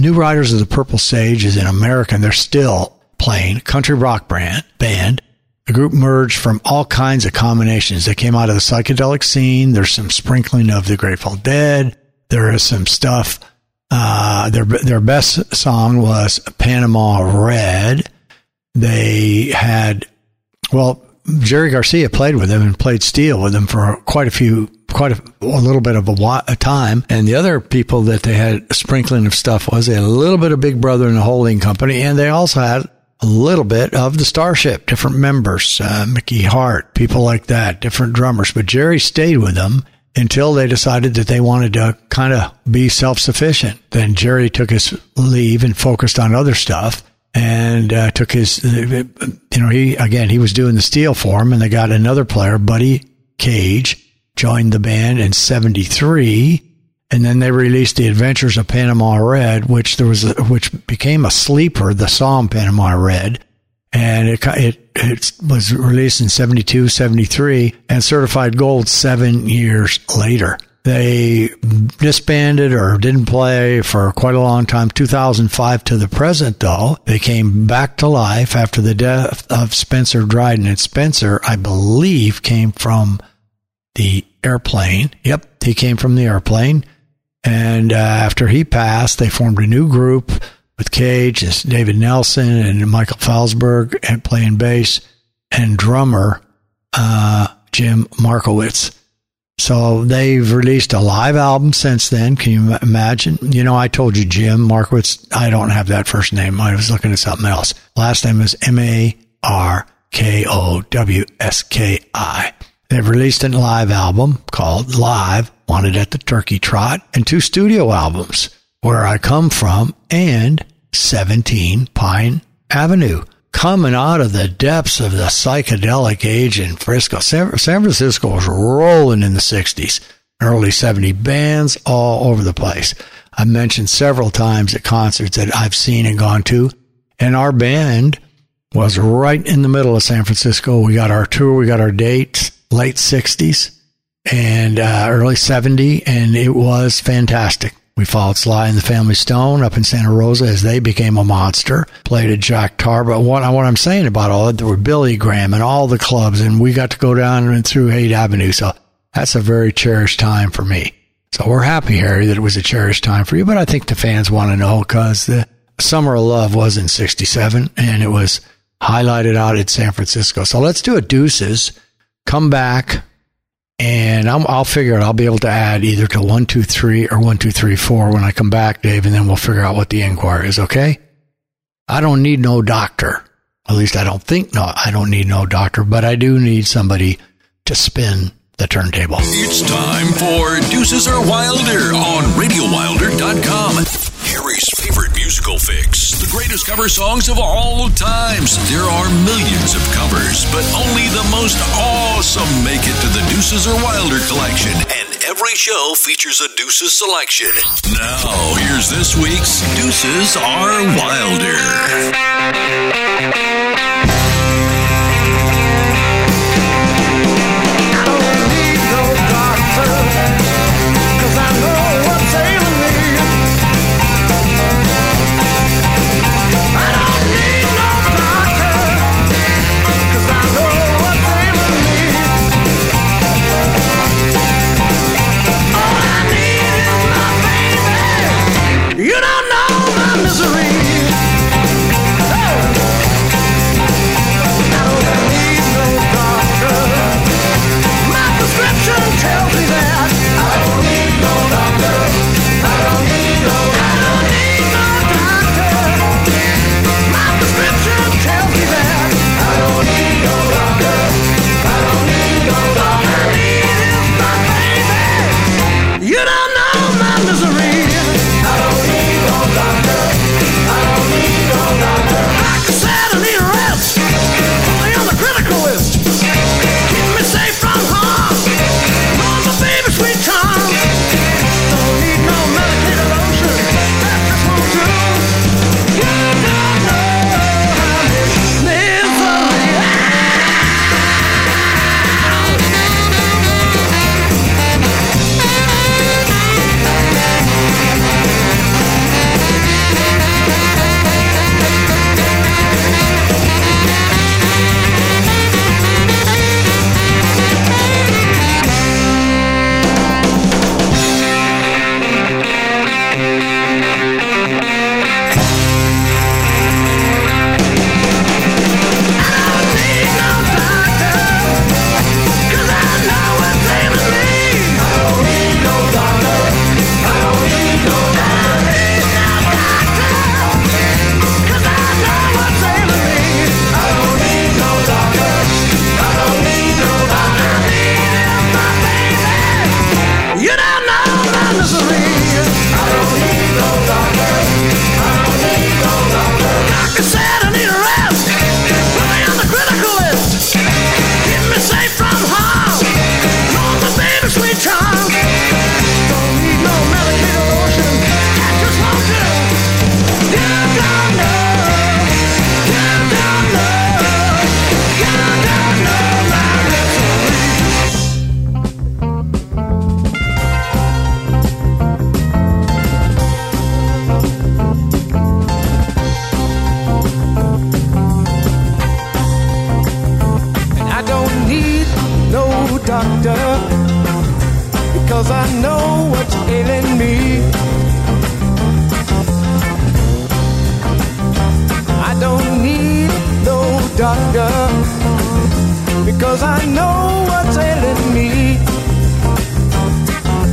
New Riders of the Purple Sage is an American. They're still playing country rock brand band. The group merged from all kinds of combinations. They came out of the psychedelic scene. There's some sprinkling of the Grateful Dead. There is some stuff. Uh, their their best song was Panama Red. They had, well, Jerry Garcia played with them and played steel with them for quite a few, quite a, a little bit of a, a time. And the other people that they had sprinkling of stuff was they had a little bit of Big Brother and the Holding Company, and they also had a little bit of the Starship, different members, uh, Mickey Hart, people like that, different drummers. But Jerry stayed with them until they decided that they wanted to kind of be self sufficient. Then Jerry took his leave and focused on other stuff and uh, took his, you know, he, again, he was doing the steel for him and they got another player, Buddy Cage, joined the band in 73. And then they released The Adventures of Panama Red, which there was, a, which became a sleeper, the song Panama Red. And it, it, it was released in 72, 73 and certified gold seven years later. They disbanded or didn't play for quite a long time. 2005 to the present, though, they came back to life after the death of Spencer Dryden. And Spencer, I believe, came from the airplane. Yep, he came from the airplane. And uh, after he passed, they formed a new group with Cage, David Nelson, and Michael Felsberg, and playing bass, and drummer uh, Jim Markowitz. So they've released a live album since then. Can you imagine? You know, I told you Jim Markowitz. I don't have that first name. I was looking at something else. Last name is M A R K O W S K I. They've released a live album called Live, Wanted at the Turkey Trot, and two studio albums, Where I Come From and 17 Pine Avenue coming out of the depths of the psychedelic age in Frisco. San, Francisco was rolling in the 60s, early 70 bands all over the place. I mentioned several times at concerts that I've seen and gone to, and our band was right in the middle of San Francisco. We got our tour, we got our dates, late 60s and uh, early 70, and it was fantastic. We followed Sly and the Family Stone up in Santa Rosa as they became a monster. Played at Jack Tar, but what, what I'm saying about all that, there were Billy Graham and all the clubs, and we got to go down and through Haight Avenue. So that's a very cherished time for me. So we're happy, Harry, that it was a cherished time for you. But I think the fans want to know because the Summer of Love was in '67, and it was highlighted out at San Francisco. So let's do a deuces. Come back and i will figure it. I'll be able to add either to one, two, three, or one, two, three, four when I come back, Dave, and then we'll figure out what the inquiry is. Okay? I don't need no doctor. At least I don't think no. I don't need no doctor, but I do need somebody to spin the turntable. It's time for Deuces or Wilder on RadioWilder.com. Harry's favorite musical fix. The greatest cover songs of all times. There are millions of covers, but only the most awesome make it to the Deuces or Wilder collection. And every show features a Deuces selection. Now, here's this week's Deuces are Wilder. Because I know what's ailing me.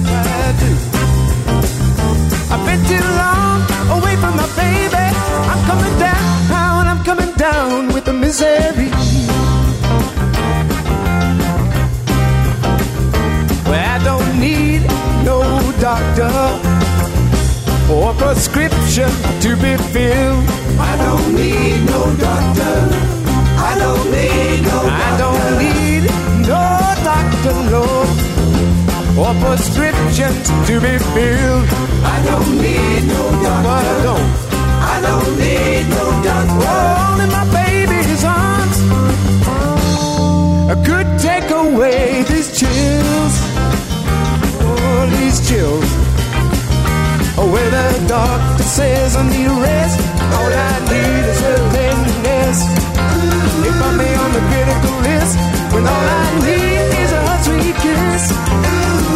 I do. I've been too long away from my baby. I'm coming down, I'm coming down with the misery. Well, I don't need no doctor or prescription to be filled. I don't need no doctor. I don't need no doctor. I don't need no doctor, or prescription to be filled. I don't need no doctor. I don't. I don't need no doctor. All in my baby's arms could take away these chills. All these chills. Oh, where the doctor says I need rest. All I need is a tenderness. If I may on the critical list, when all I need is a hot sweet kiss.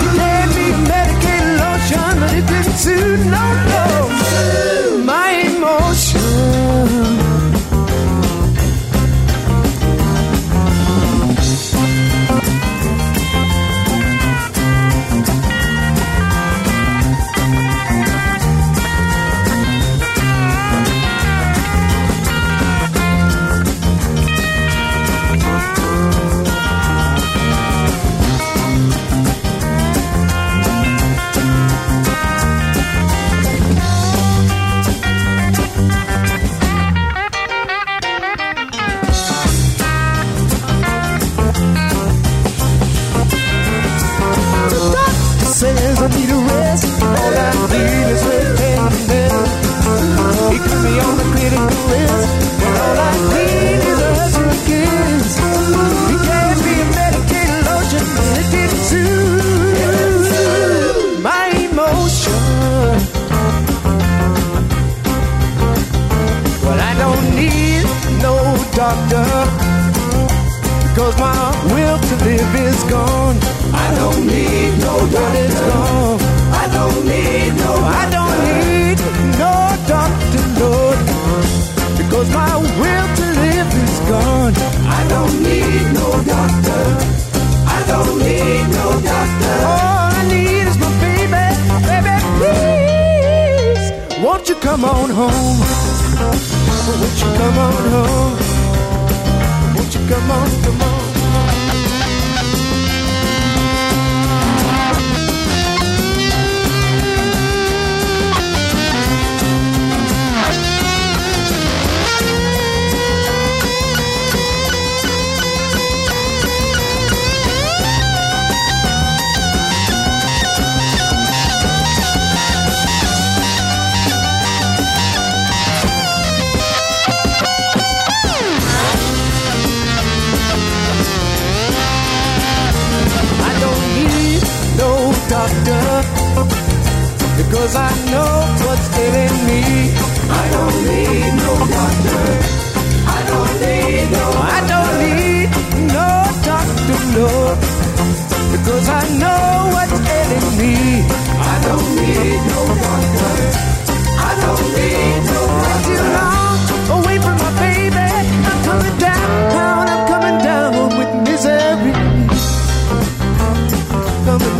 You gave me medicated lotion, but it didn't no, no.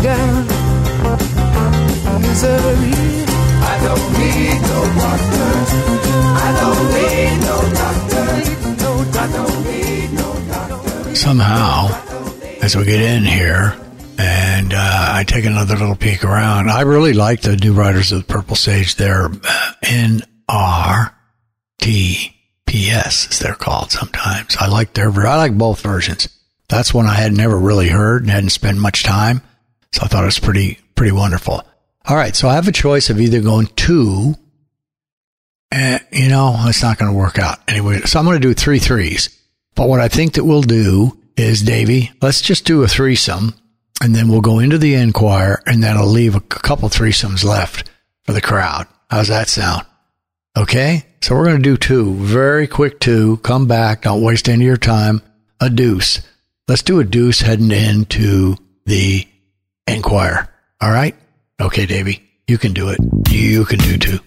Down. Misery. I don't need no doctor. I don't need no doctor. I don't need no doctor. somehow, as we get in here and uh, I take another little peek around, I really like the new Riders of the Purple Sage. They're uh, NRTPS, as they're called sometimes. I like their, I like both versions. That's one I had never really heard and hadn't spent much time. So I thought it was pretty, pretty wonderful. All right. So I have a choice of either going two, and you know, it's not going to work out anyway. So I'm going to do three threes. But what I think that we'll do is, Davy, let's just do a threesome and then we'll go into the end and that'll leave a couple threesomes left for the crowd. How's that sound? Okay. So we're going to do two, very quick two. Come back. Don't waste any of your time. A deuce. Let's do a deuce heading into the inquire. All right? Okay, Davey, you can do it. You can do too.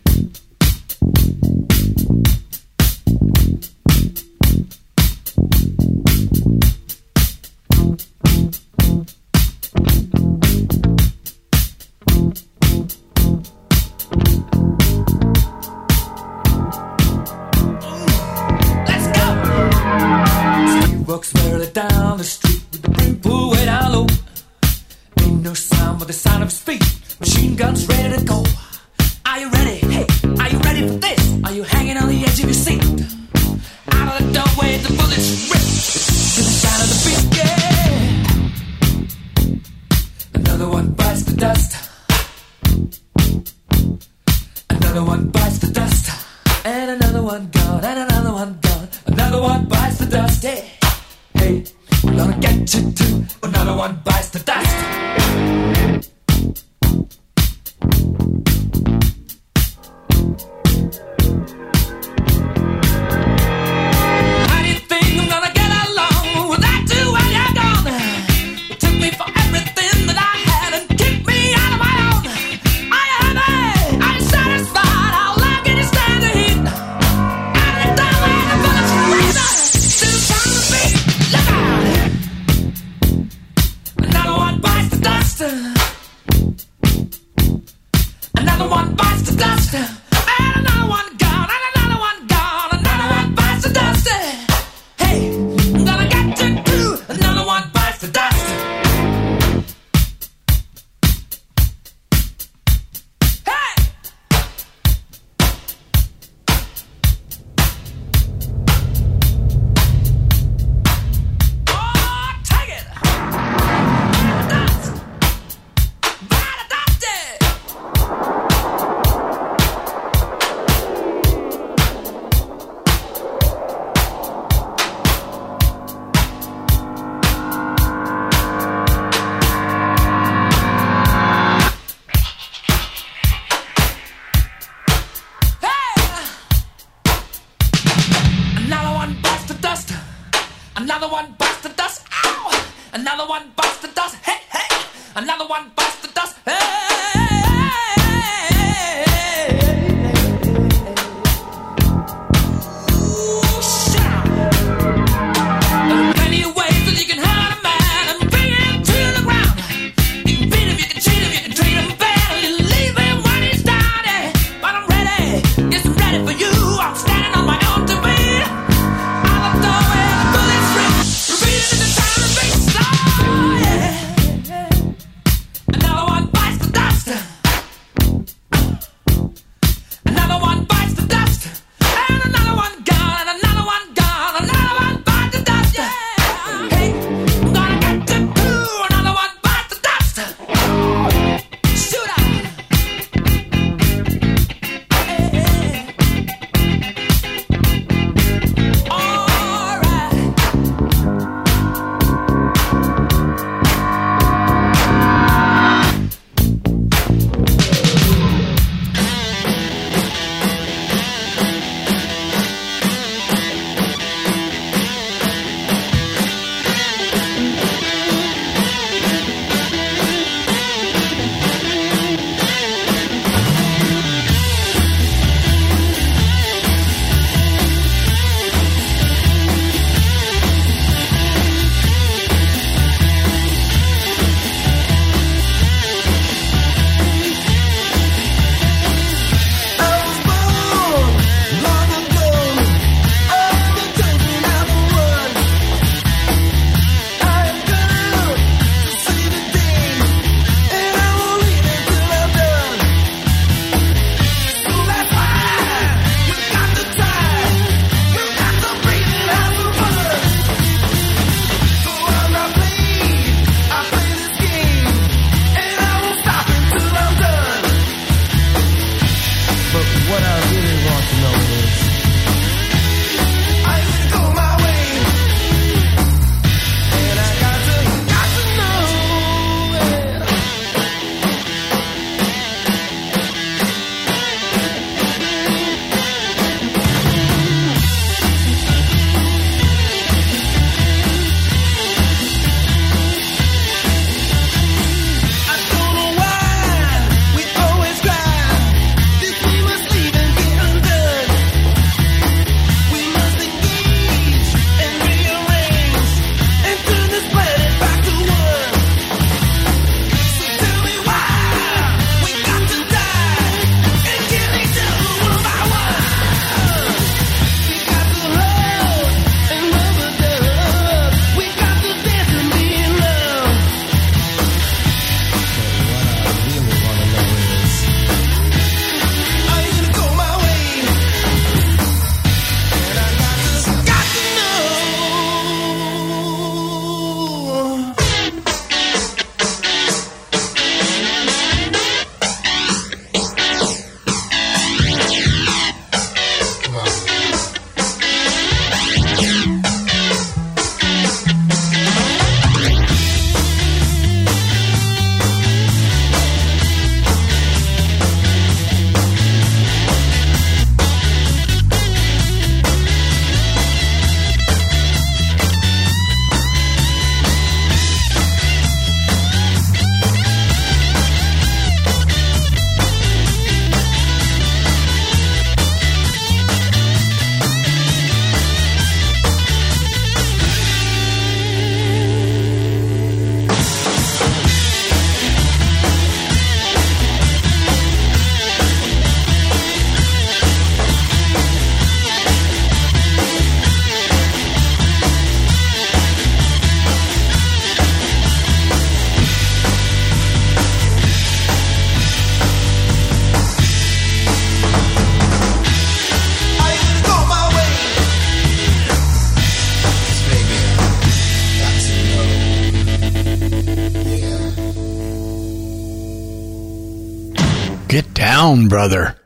Down, brother.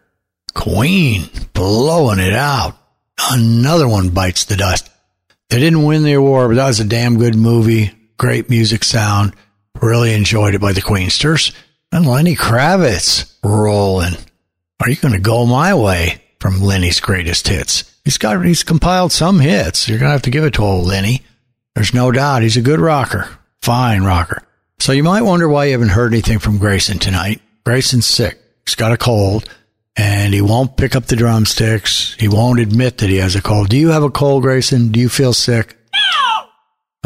Queen blowing it out. Another one bites the dust. They didn't win the award, but that was a damn good movie. Great music sound. Really enjoyed it by the Queensters. And Lenny Kravitz rolling. Are you going to go my way from Lenny's greatest hits? He's got he's compiled some hits. You're going to have to give it to old Lenny. There's no doubt he's a good rocker. Fine rocker. So you might wonder why you haven't heard anything from Grayson tonight. Grayson's sick. He's got a cold and he won't pick up the drumsticks. He won't admit that he has a cold. Do you have a cold, Grayson? Do you feel sick?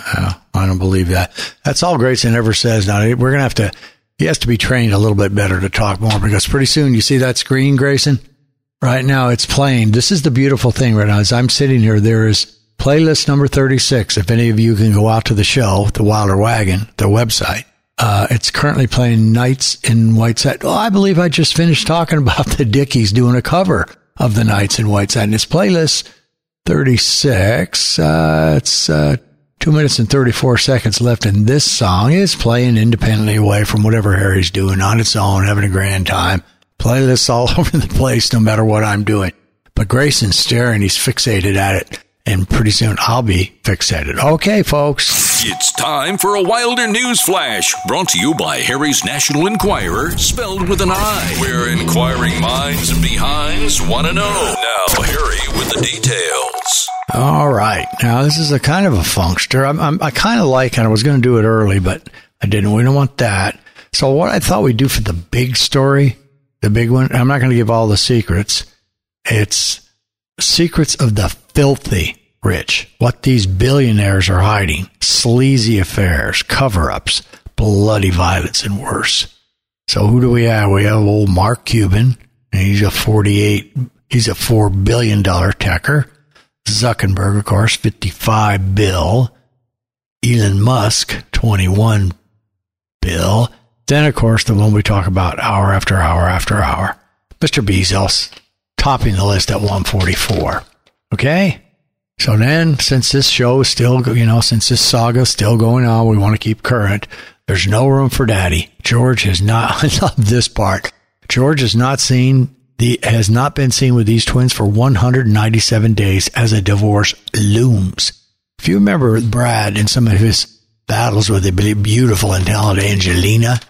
Uh, I don't believe that. That's all Grayson ever says. Now we're going to have to, he has to be trained a little bit better to talk more because pretty soon you see that screen, Grayson? Right now it's playing. This is the beautiful thing right now. As I'm sitting here, there is playlist number 36. If any of you can go out to the show, the Wilder Wagon, the website, uh, it's currently playing Nights in White Satin. Oh, I believe I just finished talking about the Dickies doing a cover of the Nights in White Satin. It's playlist 36. Uh, it's uh, two minutes and 34 seconds left, and this song is playing independently away from whatever Harry's doing on its own, having a grand time. Playlists all over the place, no matter what I'm doing. But Grayson's staring, he's fixated at it, and pretty soon I'll be fixated. Okay, folks. It's time for a Wilder News Flash, brought to you by Harry's National Enquirer, spelled with an I, where inquiring minds and behinds want to know. Now, Harry with the details. All right. Now, this is a kind of a funkster. I'm, I'm, I kind of like it. I was going to do it early, but I didn't. We don't want that. So, what I thought we'd do for the big story, the big one, I'm not going to give all the secrets. It's secrets of the filthy rich. What these billionaires are hiding sleazy affairs, cover ups, bloody violence, and worse. So, who do we have? We have old Mark Cuban, and he's a 48, he's a $4 billion techer. Zuckerberg, of course, 55 bill. Elon Musk, 21 bill. Then, of course, the one we talk about hour after hour after hour. Mr. Bezos, topping the list at 144. Okay? So then, since this show is still, you know, since this saga is still going on, we want to keep current. There's no room for daddy. George has not, I love this part. George has not seen the, has not been seen with these twins for 197 days as a divorce looms. If you remember Brad in some of his battles with the beautiful and talented Angelina,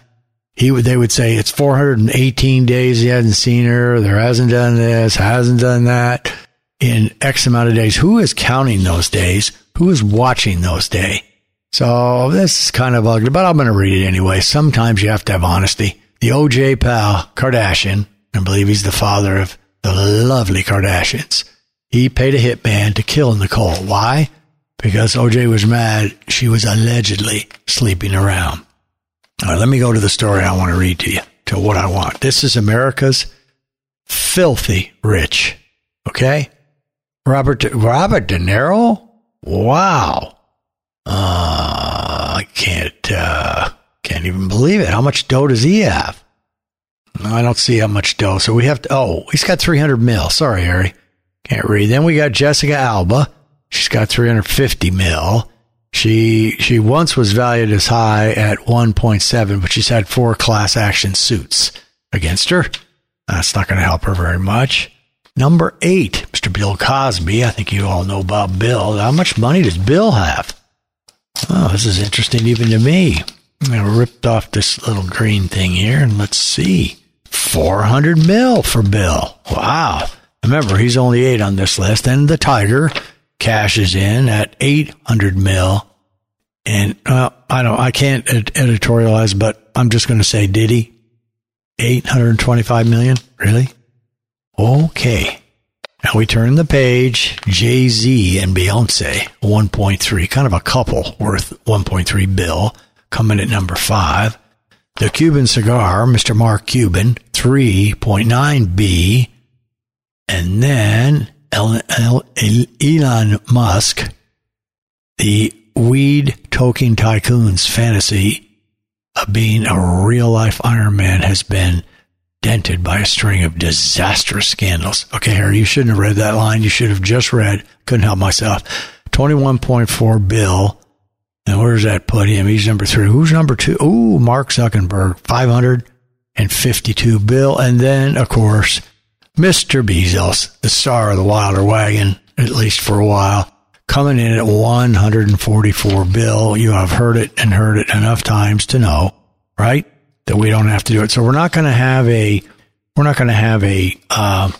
he would, they would say it's 418 days he hasn't seen her. There hasn't done this, hasn't done that in X amount of days. Who is counting those days? Who is watching those days? So this is kind of ugly, but I'm going to read it anyway. Sometimes you have to have honesty. The OJ pal, Kardashian, I believe he's the father of the lovely Kardashians. He paid a hitman to kill Nicole. Why? Because OJ was mad she was allegedly sleeping around. All right, let me go to the story I want to read to you, to what I want. This is America's filthy rich. Okay? Robert De, Robert De Niro? Wow. Uh, I can't uh, can't even believe it. How much dough does he have? I don't see how much dough. So we have to. Oh, he's got 300 mil. Sorry, Harry. Can't read. Then we got Jessica Alba. She's got 350 mil. She she once was valued as high at 1.7, but she's had four class action suits against her. That's not going to help her very much. Number eight, Mr. Bill Cosby. I think you all know about Bill. How much money does Bill have? Oh, this is interesting even to me. I ripped off this little green thing here, and let's see. 400 mil for Bill. Wow. Remember, he's only eight on this list, and the Tiger cashes in at 800 mil. And I don't, I can't ed- editorialize, but I'm just going to say, did he? 825 million? Really? Okay. Now we turn the page. Jay Z and Beyonce, 1.3, kind of a couple worth 1.3 bill, coming at number five. The Cuban cigar, Mr. Mark Cuban, 3.9 B. And then El- El- El- Elon Musk, the weed toking tycoon's fantasy of being a real life Iron Man has been dented by a string of disastrous scandals. Okay, Harry, you shouldn't have read that line. You should have just read. Couldn't help myself. 21.4 bill. And where does that put him? He's number three. Who's number two? Ooh, Mark Zuckerberg, 552 bill. And then, of course, Mr. Bezos, the star of the Wilder Wagon, at least for a while, coming in at 144 bill. You have heard it and heard it enough times to know, right? That we don't have to do it. So we're not going to have a, we're not going to have a, uh,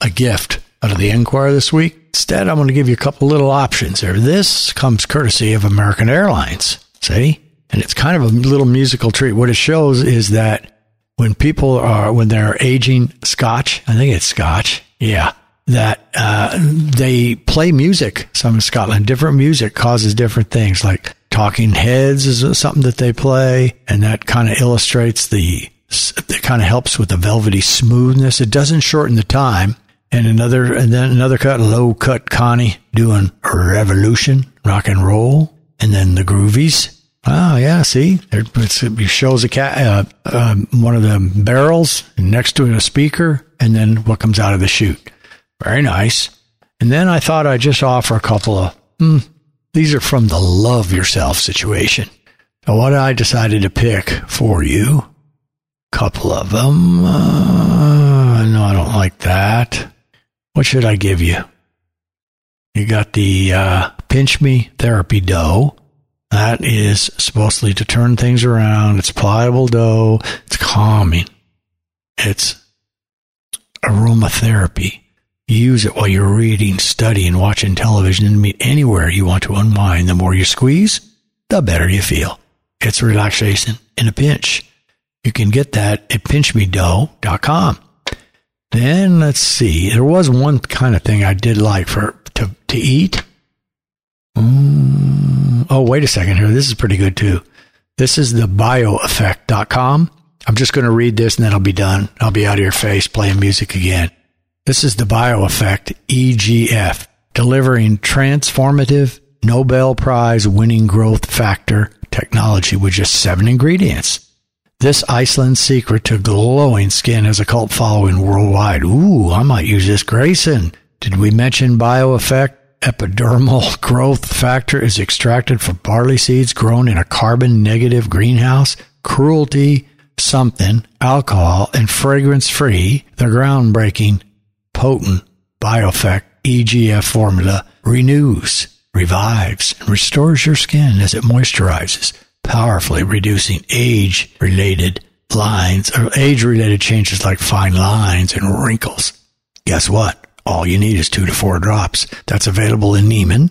a gift out of the Enquirer this week. Instead, I'm going to give you a couple little options here. This comes courtesy of American Airlines. See? And it's kind of a little musical treat. What it shows is that when people are, when they're aging scotch, I think it's scotch. Yeah. That, uh, they play music. Some in Scotland, different music causes different things like talking heads is something that they play. And that kind of illustrates the, it kind of helps with the velvety smoothness. It doesn't shorten the time. And another, and then another cut, low cut Connie doing revolution, rock and roll. And then the groovies. Oh yeah, see, there, it shows a cat, uh, uh, one of the barrels next to a speaker, and then what comes out of the chute. Very nice. And then I thought I'd just offer a couple of. Hmm, these are from the love yourself situation. Now, what I decided to pick for you, couple of them. Uh, no, I don't like that. What should I give you? You got the uh, Pinch Me Therapy Dough. That is supposedly to turn things around. It's pliable dough. It's calming. It's aromatherapy. Use it while you're reading, studying, watching television, and meet anywhere you want to unwind. The more you squeeze, the better you feel. It's relaxation in a pinch. You can get that at pinchmedough.com. Then let's see. There was one kind of thing I did like for to to eat. Mm, oh, wait a second here. This is pretty good too. This is the bioeffect.com. I'm just going to read this and then I'll be done. I'll be out of your face playing music again. This is the bioeffect EGF, delivering transformative Nobel Prize winning growth factor technology with just seven ingredients. This Iceland secret to glowing skin has a cult following worldwide. Ooh, I might use this, Grayson. Did we mention bioeffect? Epidermal growth factor is extracted from barley seeds grown in a carbon negative greenhouse. Cruelty, something, alcohol, and fragrance free. The groundbreaking, potent bioeffect EGF formula renews, revives, and restores your skin as it moisturizes powerfully reducing age related lines or age related changes like fine lines and wrinkles. Guess what? All you need is two to four drops. That's available in Neiman,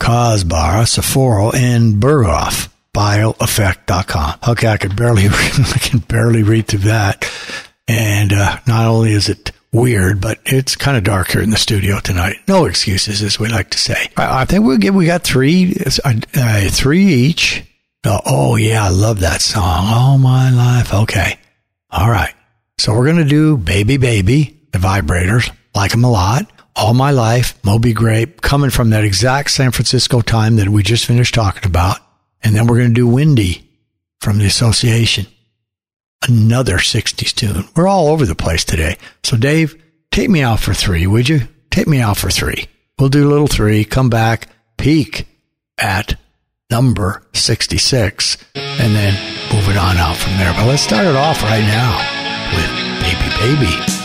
Cosbar, Sephora, and Bergdorf. Bioeffect.com. Okay, I barely, I can barely read through that. And uh, not only is it weird, but it's kind of dark here in the studio tonight. No excuses, as we like to say. I, I think we'll give. We got three, uh, uh, three each. Oh, oh, yeah, I love that song. All my life. Okay. All right. So we're going to do Baby Baby, the vibrators. Like them a lot. All my life, Moby Grape, coming from that exact San Francisco time that we just finished talking about. And then we're going to do Windy from the association. Another 60s tune. We're all over the place today. So Dave, take me out for three, would you? Take me out for three. We'll do little three, come back, peak at number 66, and then move it on out from there. But let's start it off right now with Baby Baby.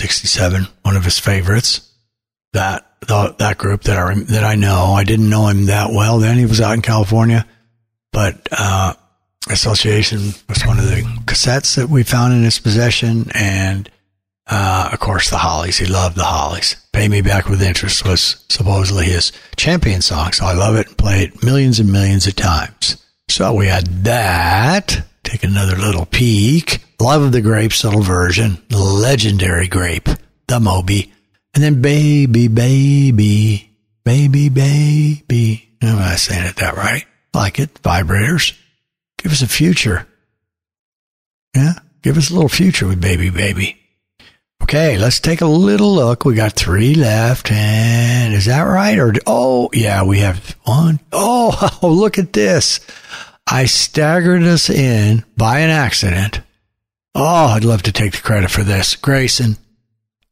1967, one of his favorites. That the, that group that I that I know, I didn't know him that well then. He was out in California, but uh, Association was one of the cassettes that we found in his possession, and uh, of course the Hollies. He loved the Hollies. Pay Me Back with Interest was supposedly his champion song, so I love it and play it millions and millions of times. So we had that. Take another little peek. Love of the Grapes little version, legendary grape, the Moby. And then baby, baby, baby, baby. Am I saying it that right? Like it. Vibrators. Give us a future. Yeah. Give us a little future with baby, baby. Okay, let's take a little look. We got three left, and is that right? Or oh, yeah, we have one. Oh, look at this! I staggered us in by an accident. Oh, I'd love to take the credit for this, Grayson.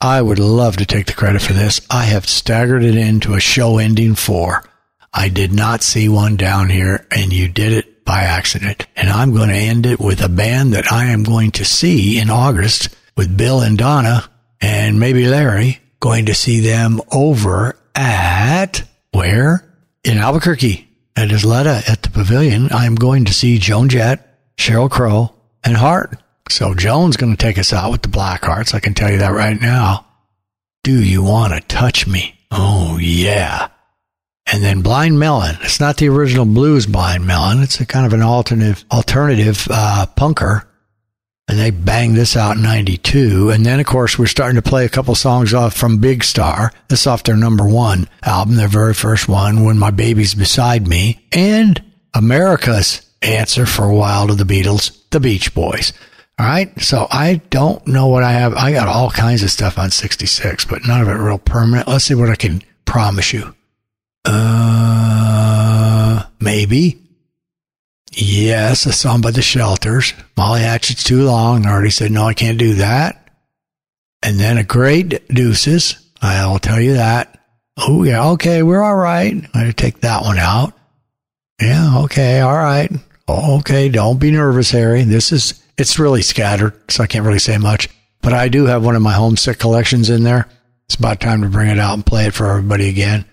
I would love to take the credit for this. I have staggered it into a show ending four. I did not see one down here, and you did it by accident. And I'm going to end it with a band that I am going to see in August with Bill and Donna and maybe Larry going to see them over at where? In Albuquerque at Isleta at the pavilion. I'm going to see Joan Jett, Sheryl Crow, and Heart. So Joan's going to take us out with the Black Hearts. I can tell you that right now. Do you want to touch me? Oh yeah. And then Blind Melon. It's not the original blues Blind Melon. It's a kind of an alternative, alternative uh, punker and they banged this out in 92 and then of course we're starting to play a couple songs off from big star this off their number one album their very first one when my baby's beside me and america's answer for a while to the beatles the beach boys all right so i don't know what i have i got all kinds of stuff on 66 but none of it real permanent let's see what i can promise you uh maybe Yes, a song by the Shelters. Molly Hatchet's too long. I already said, no, I can't do that. And then a great Deuces. I will tell you that. Oh, yeah, okay, we're all right. I'm going to take that one out. Yeah, okay, all right. Okay, don't be nervous, Harry. This is, it's really scattered, so I can't really say much. But I do have one of my homesick collections in there. It's about time to bring it out and play it for everybody again.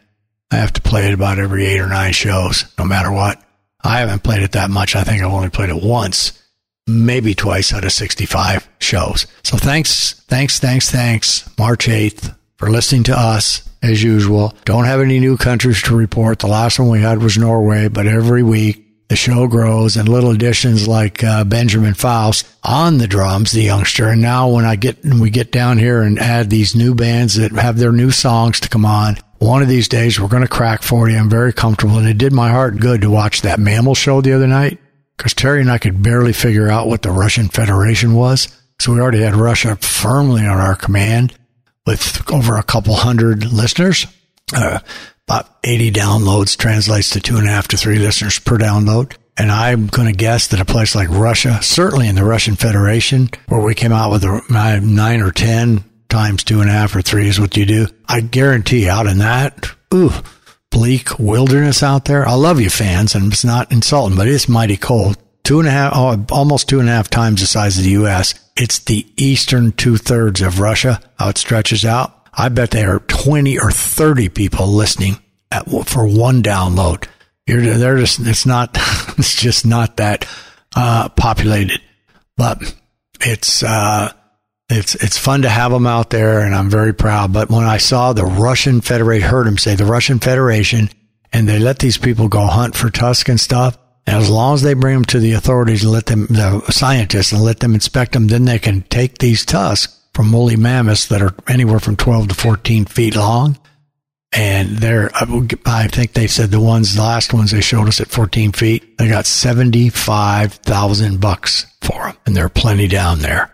I have to play it about every eight or nine shows, no matter what. I haven't played it that much. I think I've only played it once, maybe twice out of 65 shows. So thanks, thanks, thanks, thanks, March 8th, for listening to us as usual. Don't have any new countries to report. The last one we had was Norway, but every week the show grows and little additions like uh, Benjamin Faust on the drums, the youngster. And now when I get, when we get down here and add these new bands that have their new songs to come on, one of these days we're going to crack 40. I'm very comfortable. And it did my heart good to watch that mammal show the other night because Terry and I could barely figure out what the Russian Federation was. So we already had Russia firmly on our command with over a couple hundred listeners. Uh, about 80 downloads translates to two and a half to three listeners per download. And I'm going to guess that a place like Russia, certainly in the Russian Federation, where we came out with nine or 10 times two and a half or three is what you do. I guarantee out in that, ooh, bleak wilderness out there. I love you fans and it's not insulting, but it's mighty cold. Two and a half, oh, almost two and a half times the size of the U.S. It's the eastern two thirds of Russia, how it stretches out. I bet there are 20 or 30 people listening at, for one download. You're, they're just, it's not, it's just not that, uh, populated, but it's, uh, it's it's fun to have them out there, and I'm very proud. But when I saw the Russian Federation, heard him say the Russian Federation, and they let these people go hunt for tusk and stuff. And as long as they bring them to the authorities and let them, the scientists, and let them inspect them, then they can take these tusks from woolly mammoths that are anywhere from 12 to 14 feet long. And they're, I think they said the ones, the last ones they showed us at 14 feet, they got 75,000 bucks for them. And there are plenty down there.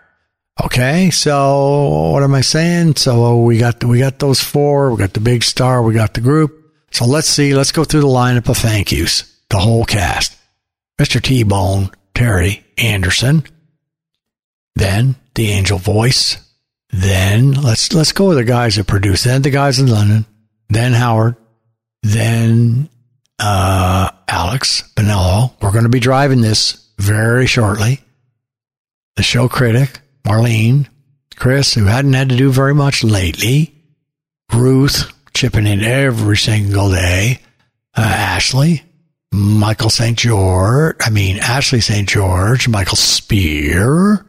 Okay, so what am I saying? So we got we got those four. We got the big star. We got the group. So let's see. Let's go through the lineup of thank yous. The whole cast: Mr. T Bone, Terry Anderson, then the Angel Voice. Then let's let's go with the guys that produced. Then the guys in London. Then Howard. Then uh, Alex Benello. We're going to be driving this very shortly. The show critic, Marlene, Chris, who hadn't had to do very much lately, Ruth, chipping in every single day, uh, Ashley, Michael St. George, I mean, Ashley St. George, Michael Spear.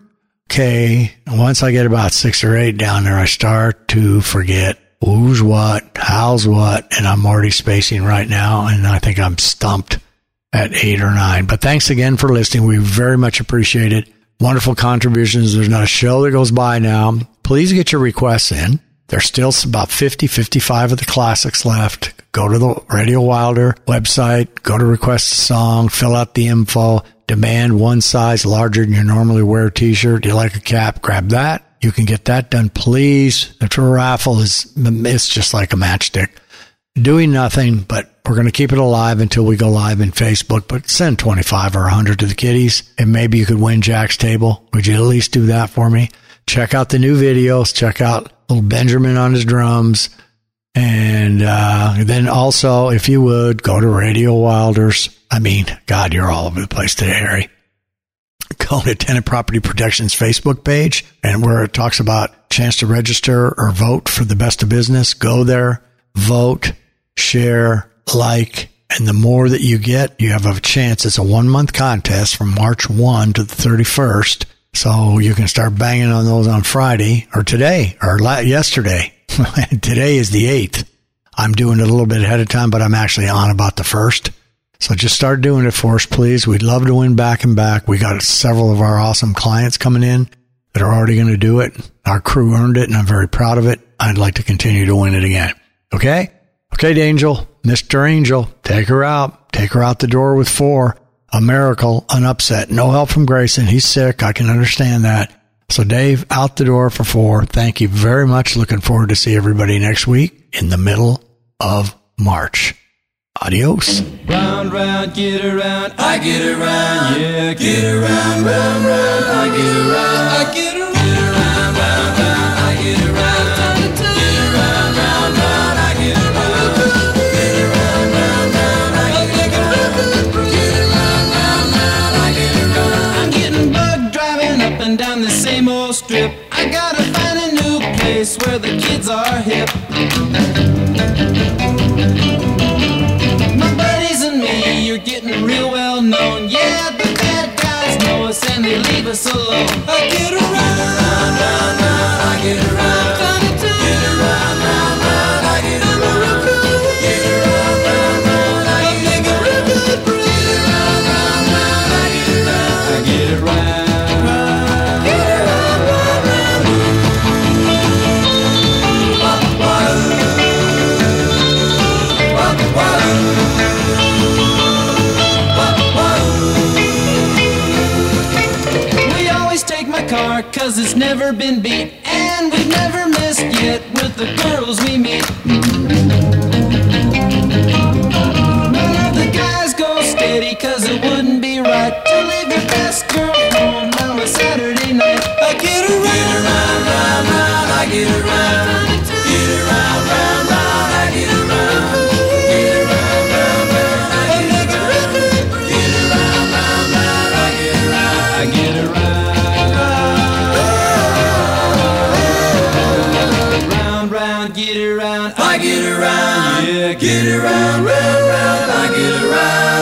Okay, once I get about six or eight down there, I start to forget who's what, how's what, and I'm already spacing right now, and I think I'm stumped at eight or nine. But thanks again for listening. We very much appreciate it. Wonderful contributions. There's not a show that goes by now. Please get your requests in. There's still about 50, 55 of the classics left. Go to the Radio Wilder website, go to request a song, fill out the info, demand one size larger than you normally wear t-shirt. Do you like a cap? Grab that. You can get that done, please. The raffle is, it's just like a matchstick. Doing nothing, but we're going to keep it alive until we go live in Facebook, but send 25 or 100 to the kiddies and maybe you could win Jack's table. Would you at least do that for me? Check out the new videos. Check out little Benjamin on his drums. And uh, then also, if you would, go to Radio Wilders. I mean, God, you're all over the place today, Harry. Go to Tenant Property Protection's Facebook page and where it talks about chance to register or vote for the best of business. Go there, vote, share, like, and the more that you get, you have a chance. It's a one month contest from March 1 to the 31st. So you can start banging on those on Friday or today or yesterday. today is the 8th. I'm doing it a little bit ahead of time, but I'm actually on about the 1st. So just start doing it for us, please. We'd love to win back and back. We got several of our awesome clients coming in that are already going to do it. Our crew earned it, and I'm very proud of it. I'd like to continue to win it again. Okay? Okay, Angel, Mr. Angel, take her out. Take her out the door with four. A miracle, an upset. No help from Grayson. He's sick. I can understand that. So, Dave, out the door for four. Thank you very much. Looking forward to see everybody next week in the middle of March. Adios. Round, round, get around, I get around, yeah, get around, round, round, I get around, I get around, My buddies and me, you're getting real well known. Yeah, the bad guys know us and they leave us alone. I get around, never been beat And we've never missed yet with the girls we meet. None of the guys go steady cause it wouldn't be right To leave your best girl home on a Saturday night. I get around, round, round, round, I get around Round, round, get around I get around. Yeah, get around, round, round, I get around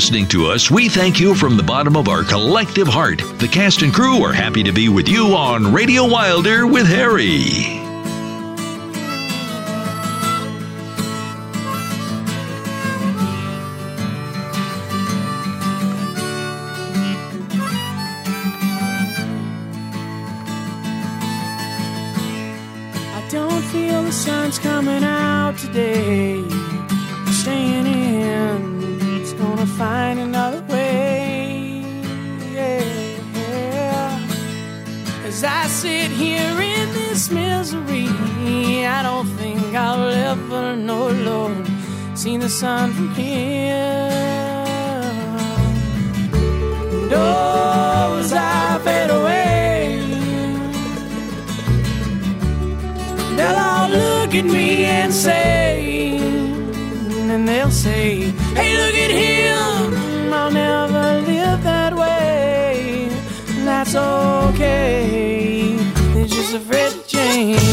listening to us, we thank you from the bottom of our collective heart. The cast and crew are happy to be with you on Radio Wilder with Harry. I don't feel the sun's coming out today. Staying find another way. Yeah. As I sit here in this misery, I don't think I'll ever know, Lord, see the sun from here. Oh, I fade away. They'll all look at me and say, and they'll say, Hey, look at him. That's okay. They're just afraid to change.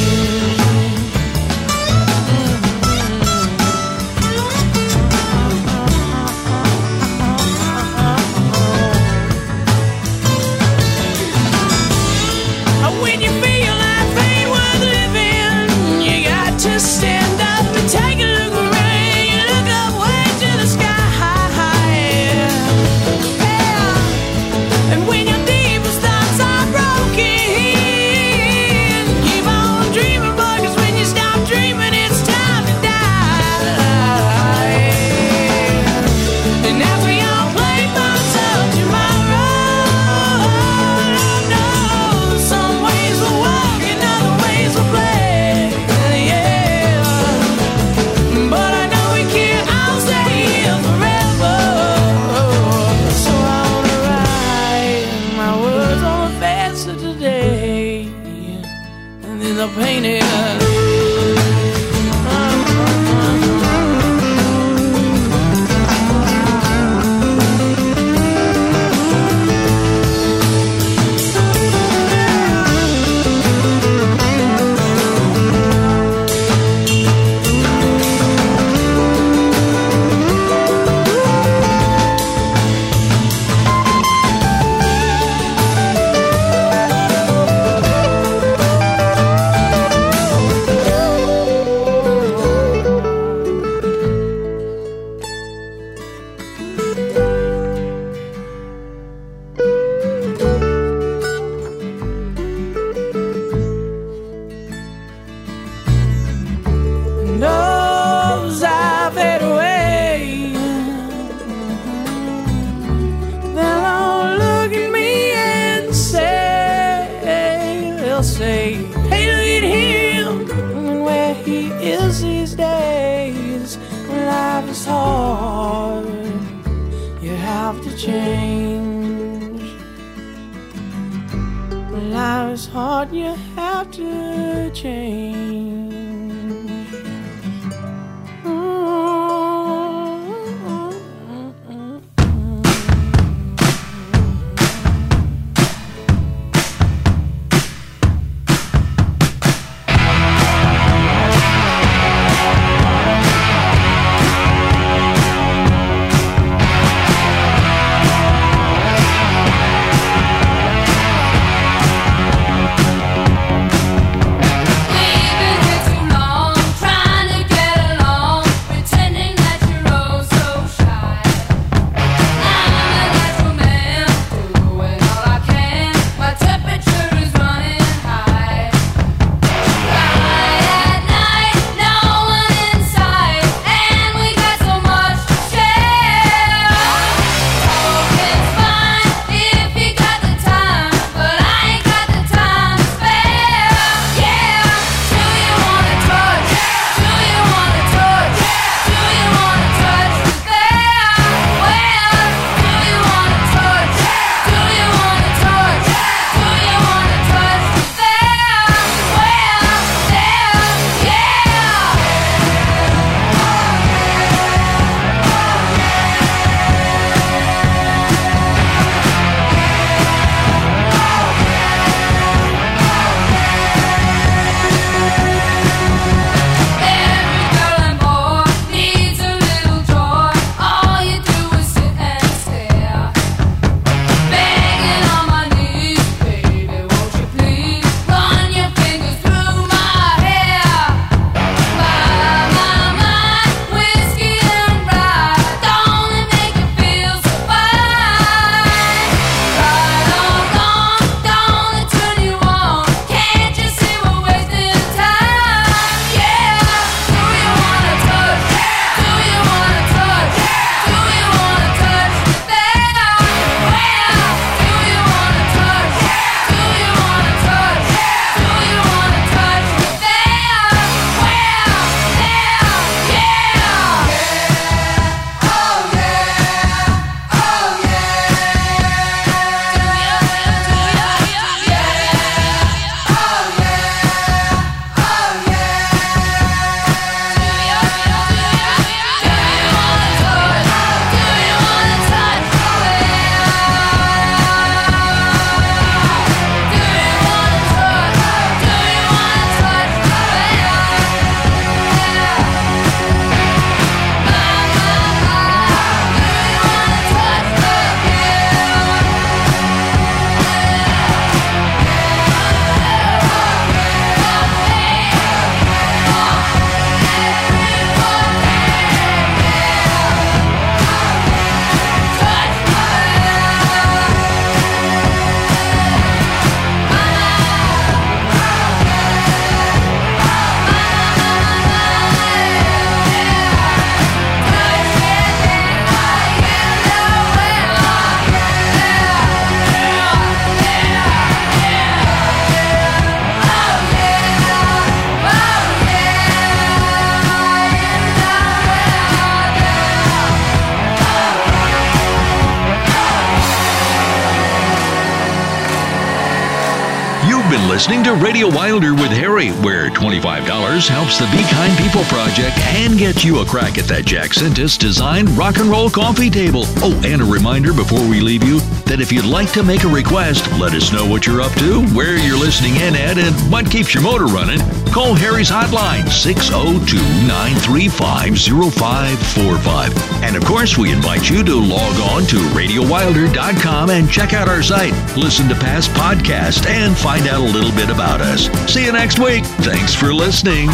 To Radio Wilder with Harry, where $25 helps the Be Kind People Project and gets you a crack at that Jack Sintis designed rock and roll coffee table. Oh, and a reminder before we leave you that if you'd like to make a request, let us know what you're up to, where you're listening in at, and what keeps your motor running. Call Harry's hotline 602 935 0545. Of course, we invite you to log on to radiowilder.com and check out our site, listen to past podcasts, and find out a little bit about us. See you next week. Thanks for listening.